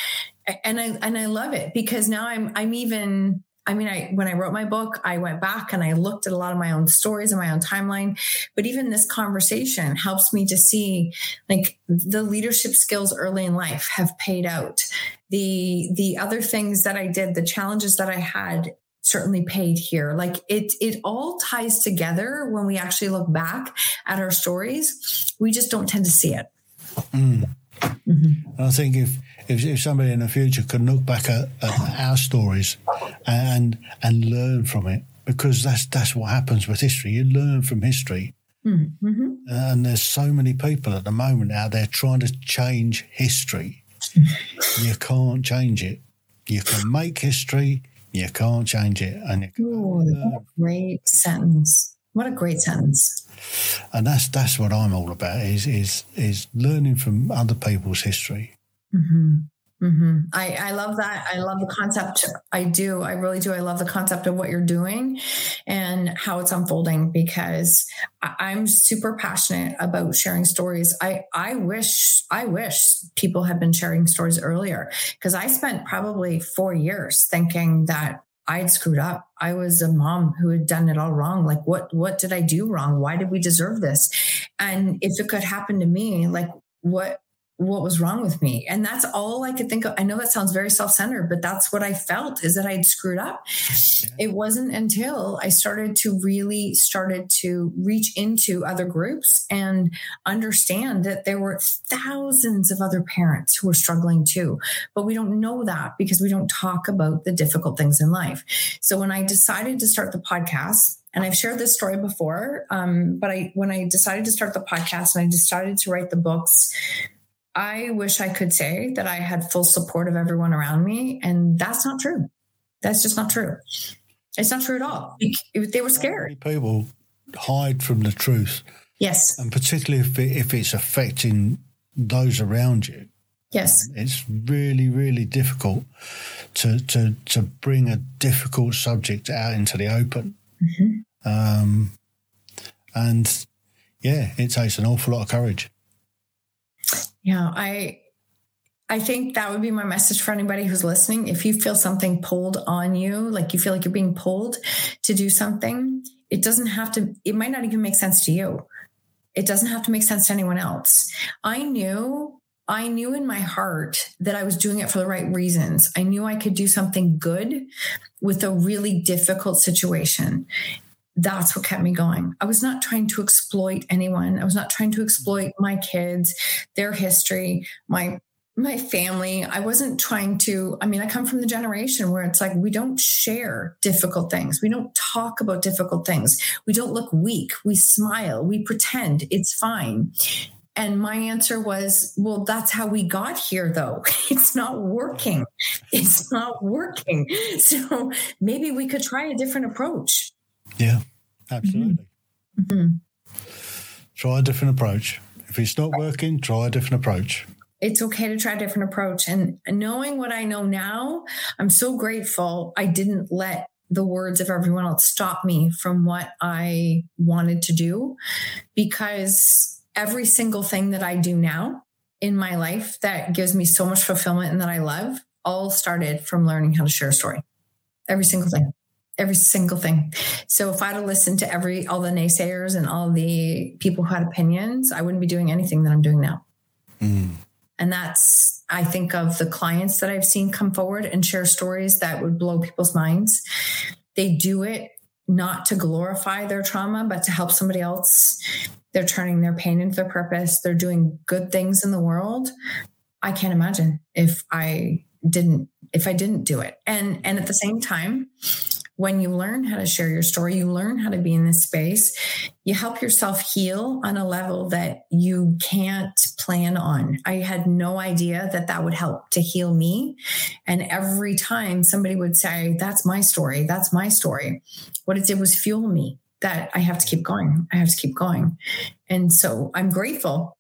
and I and I love it because now I'm I'm even I mean I when I wrote my book I went back and I looked at a lot of my own stories and my own timeline but even this conversation helps me to see like the leadership skills early in life have paid out the the other things that I did the challenges that I had certainly paid here. Like it, it all ties together when we actually look back at our stories. We just don't tend to see it. Mm. Mm-hmm. I think if, if, if somebody in the future can look back at, at, our stories and and learn from it, because that's that's what happens with history. You learn from history, Mm-hmm. And there's so many people at the moment out there trying to change history. you can't change it. You can make history, you can't change it. And Ooh, what a great sentence. What a great sentence. and that's that's what I'm all about is is is learning from other people's history. Mm-hmm. Mm-hmm. I, I love that. I love the concept. I do. I really do. I love the concept of what you're doing and how it's unfolding because I'm super passionate about sharing stories. I, I wish, I wish people had been sharing stories earlier because I spent probably four years thinking that I'd screwed up. I was a mom who had done it all wrong. Like what what did I do wrong? Why did we deserve this? And if it could happen to me, like what what was wrong with me. And that's all i could think of. I know that sounds very self-centered but that's what i felt is that i'd screwed up. It wasn't until i started to really started to reach into other groups and understand that there were thousands of other parents who were struggling too. But we don't know that because we don't talk about the difficult things in life. So when i decided to start the podcast and I've shared this story before, um, but I when I decided to start the podcast and I decided to write the books, I wish I could say that I had full support of everyone around me, and that's not true. That's just not true. It's not true at all. They were scared. People hide from the truth, Yes. and particularly if it, if it's affecting those around you. Yes. It's really, really difficult to to to bring a difficult subject out into the open. Mhm. Um, and yeah, it takes an awful lot of courage. Yeah. I I think that would be my message for anybody who's listening. If you feel something pulled on you, like you feel like you're being pulled to do something, it doesn't have to, it might not even make sense to you. It doesn't have to make sense to anyone else. I knew, I knew in my heart that I was doing it for the right reasons. I knew I could do something good with a really difficult situation. That's what kept me going. I was not trying to exploit anyone. I was not trying to exploit my kids, their history, my my family. I wasn't trying to, I mean, I come from the generation where it's like we don't share difficult things. We don't talk about difficult things. We don't look weak. We smile. We pretend it's fine. And my answer was, well, that's how we got here, though. It's not working. It's not working. So maybe we could try a different approach. Yeah, absolutely. Mhm. Try a different approach. If it's not working, try a different approach. it's okay to try a different approach. And knowing what I know now, I'm so grateful I didn't let the words of everyone else stop me from what I wanted to do because every single thing that I do now in my life that gives me so much fulfillment and that I love all started from learning how to share a story. Every single thing. Every single thing. So if I'd have listened to every all the naysayers and all the people who had opinions, I wouldn't be doing anything that I'm doing now. Mm. And that's, I think of the clients that I've seen come forward and share stories that would blow people's minds. They do it not to glorify their trauma, but to help somebody else. They're turning their pain into their purpose. They're doing good things in the world. I can't imagine if I didn't if I didn't do it. And and at the same time, when you learn how to share your story, you learn how to be in this space, you help yourself heal on a level that you can't plan on. I had no idea that that would help to heal me. And every time somebody would say, That's my story, that's my story, what it did was fuel me that I have to keep going. I have to keep going. And so I'm grateful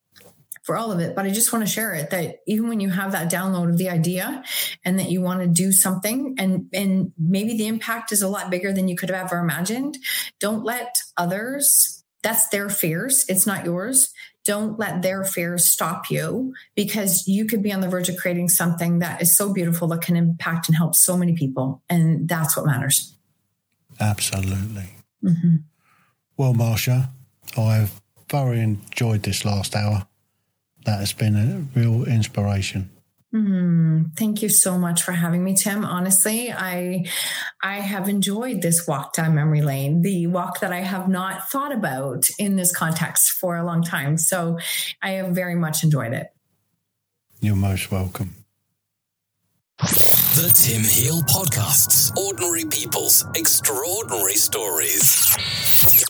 for all of it, but I just want to share it that even when you have that download of the idea and that you want to do something and and maybe the impact is a lot bigger than you could have ever imagined, don't let others that's their fears, it's not yours. Don't let their fears stop you because you could be on the verge of creating something that is so beautiful that can impact and help so many people. And that's what matters. Absolutely. Mm-hmm. Well, Marsha, I've thoroughly enjoyed this last hour. That has been a real inspiration. Mm, thank you so much for having me, Tim. Honestly, I I have enjoyed this walk down memory lane, the walk that I have not thought about in this context for a long time. So I have very much enjoyed it. You're most welcome. The Tim Heal Podcasts. Ordinary people's extraordinary stories.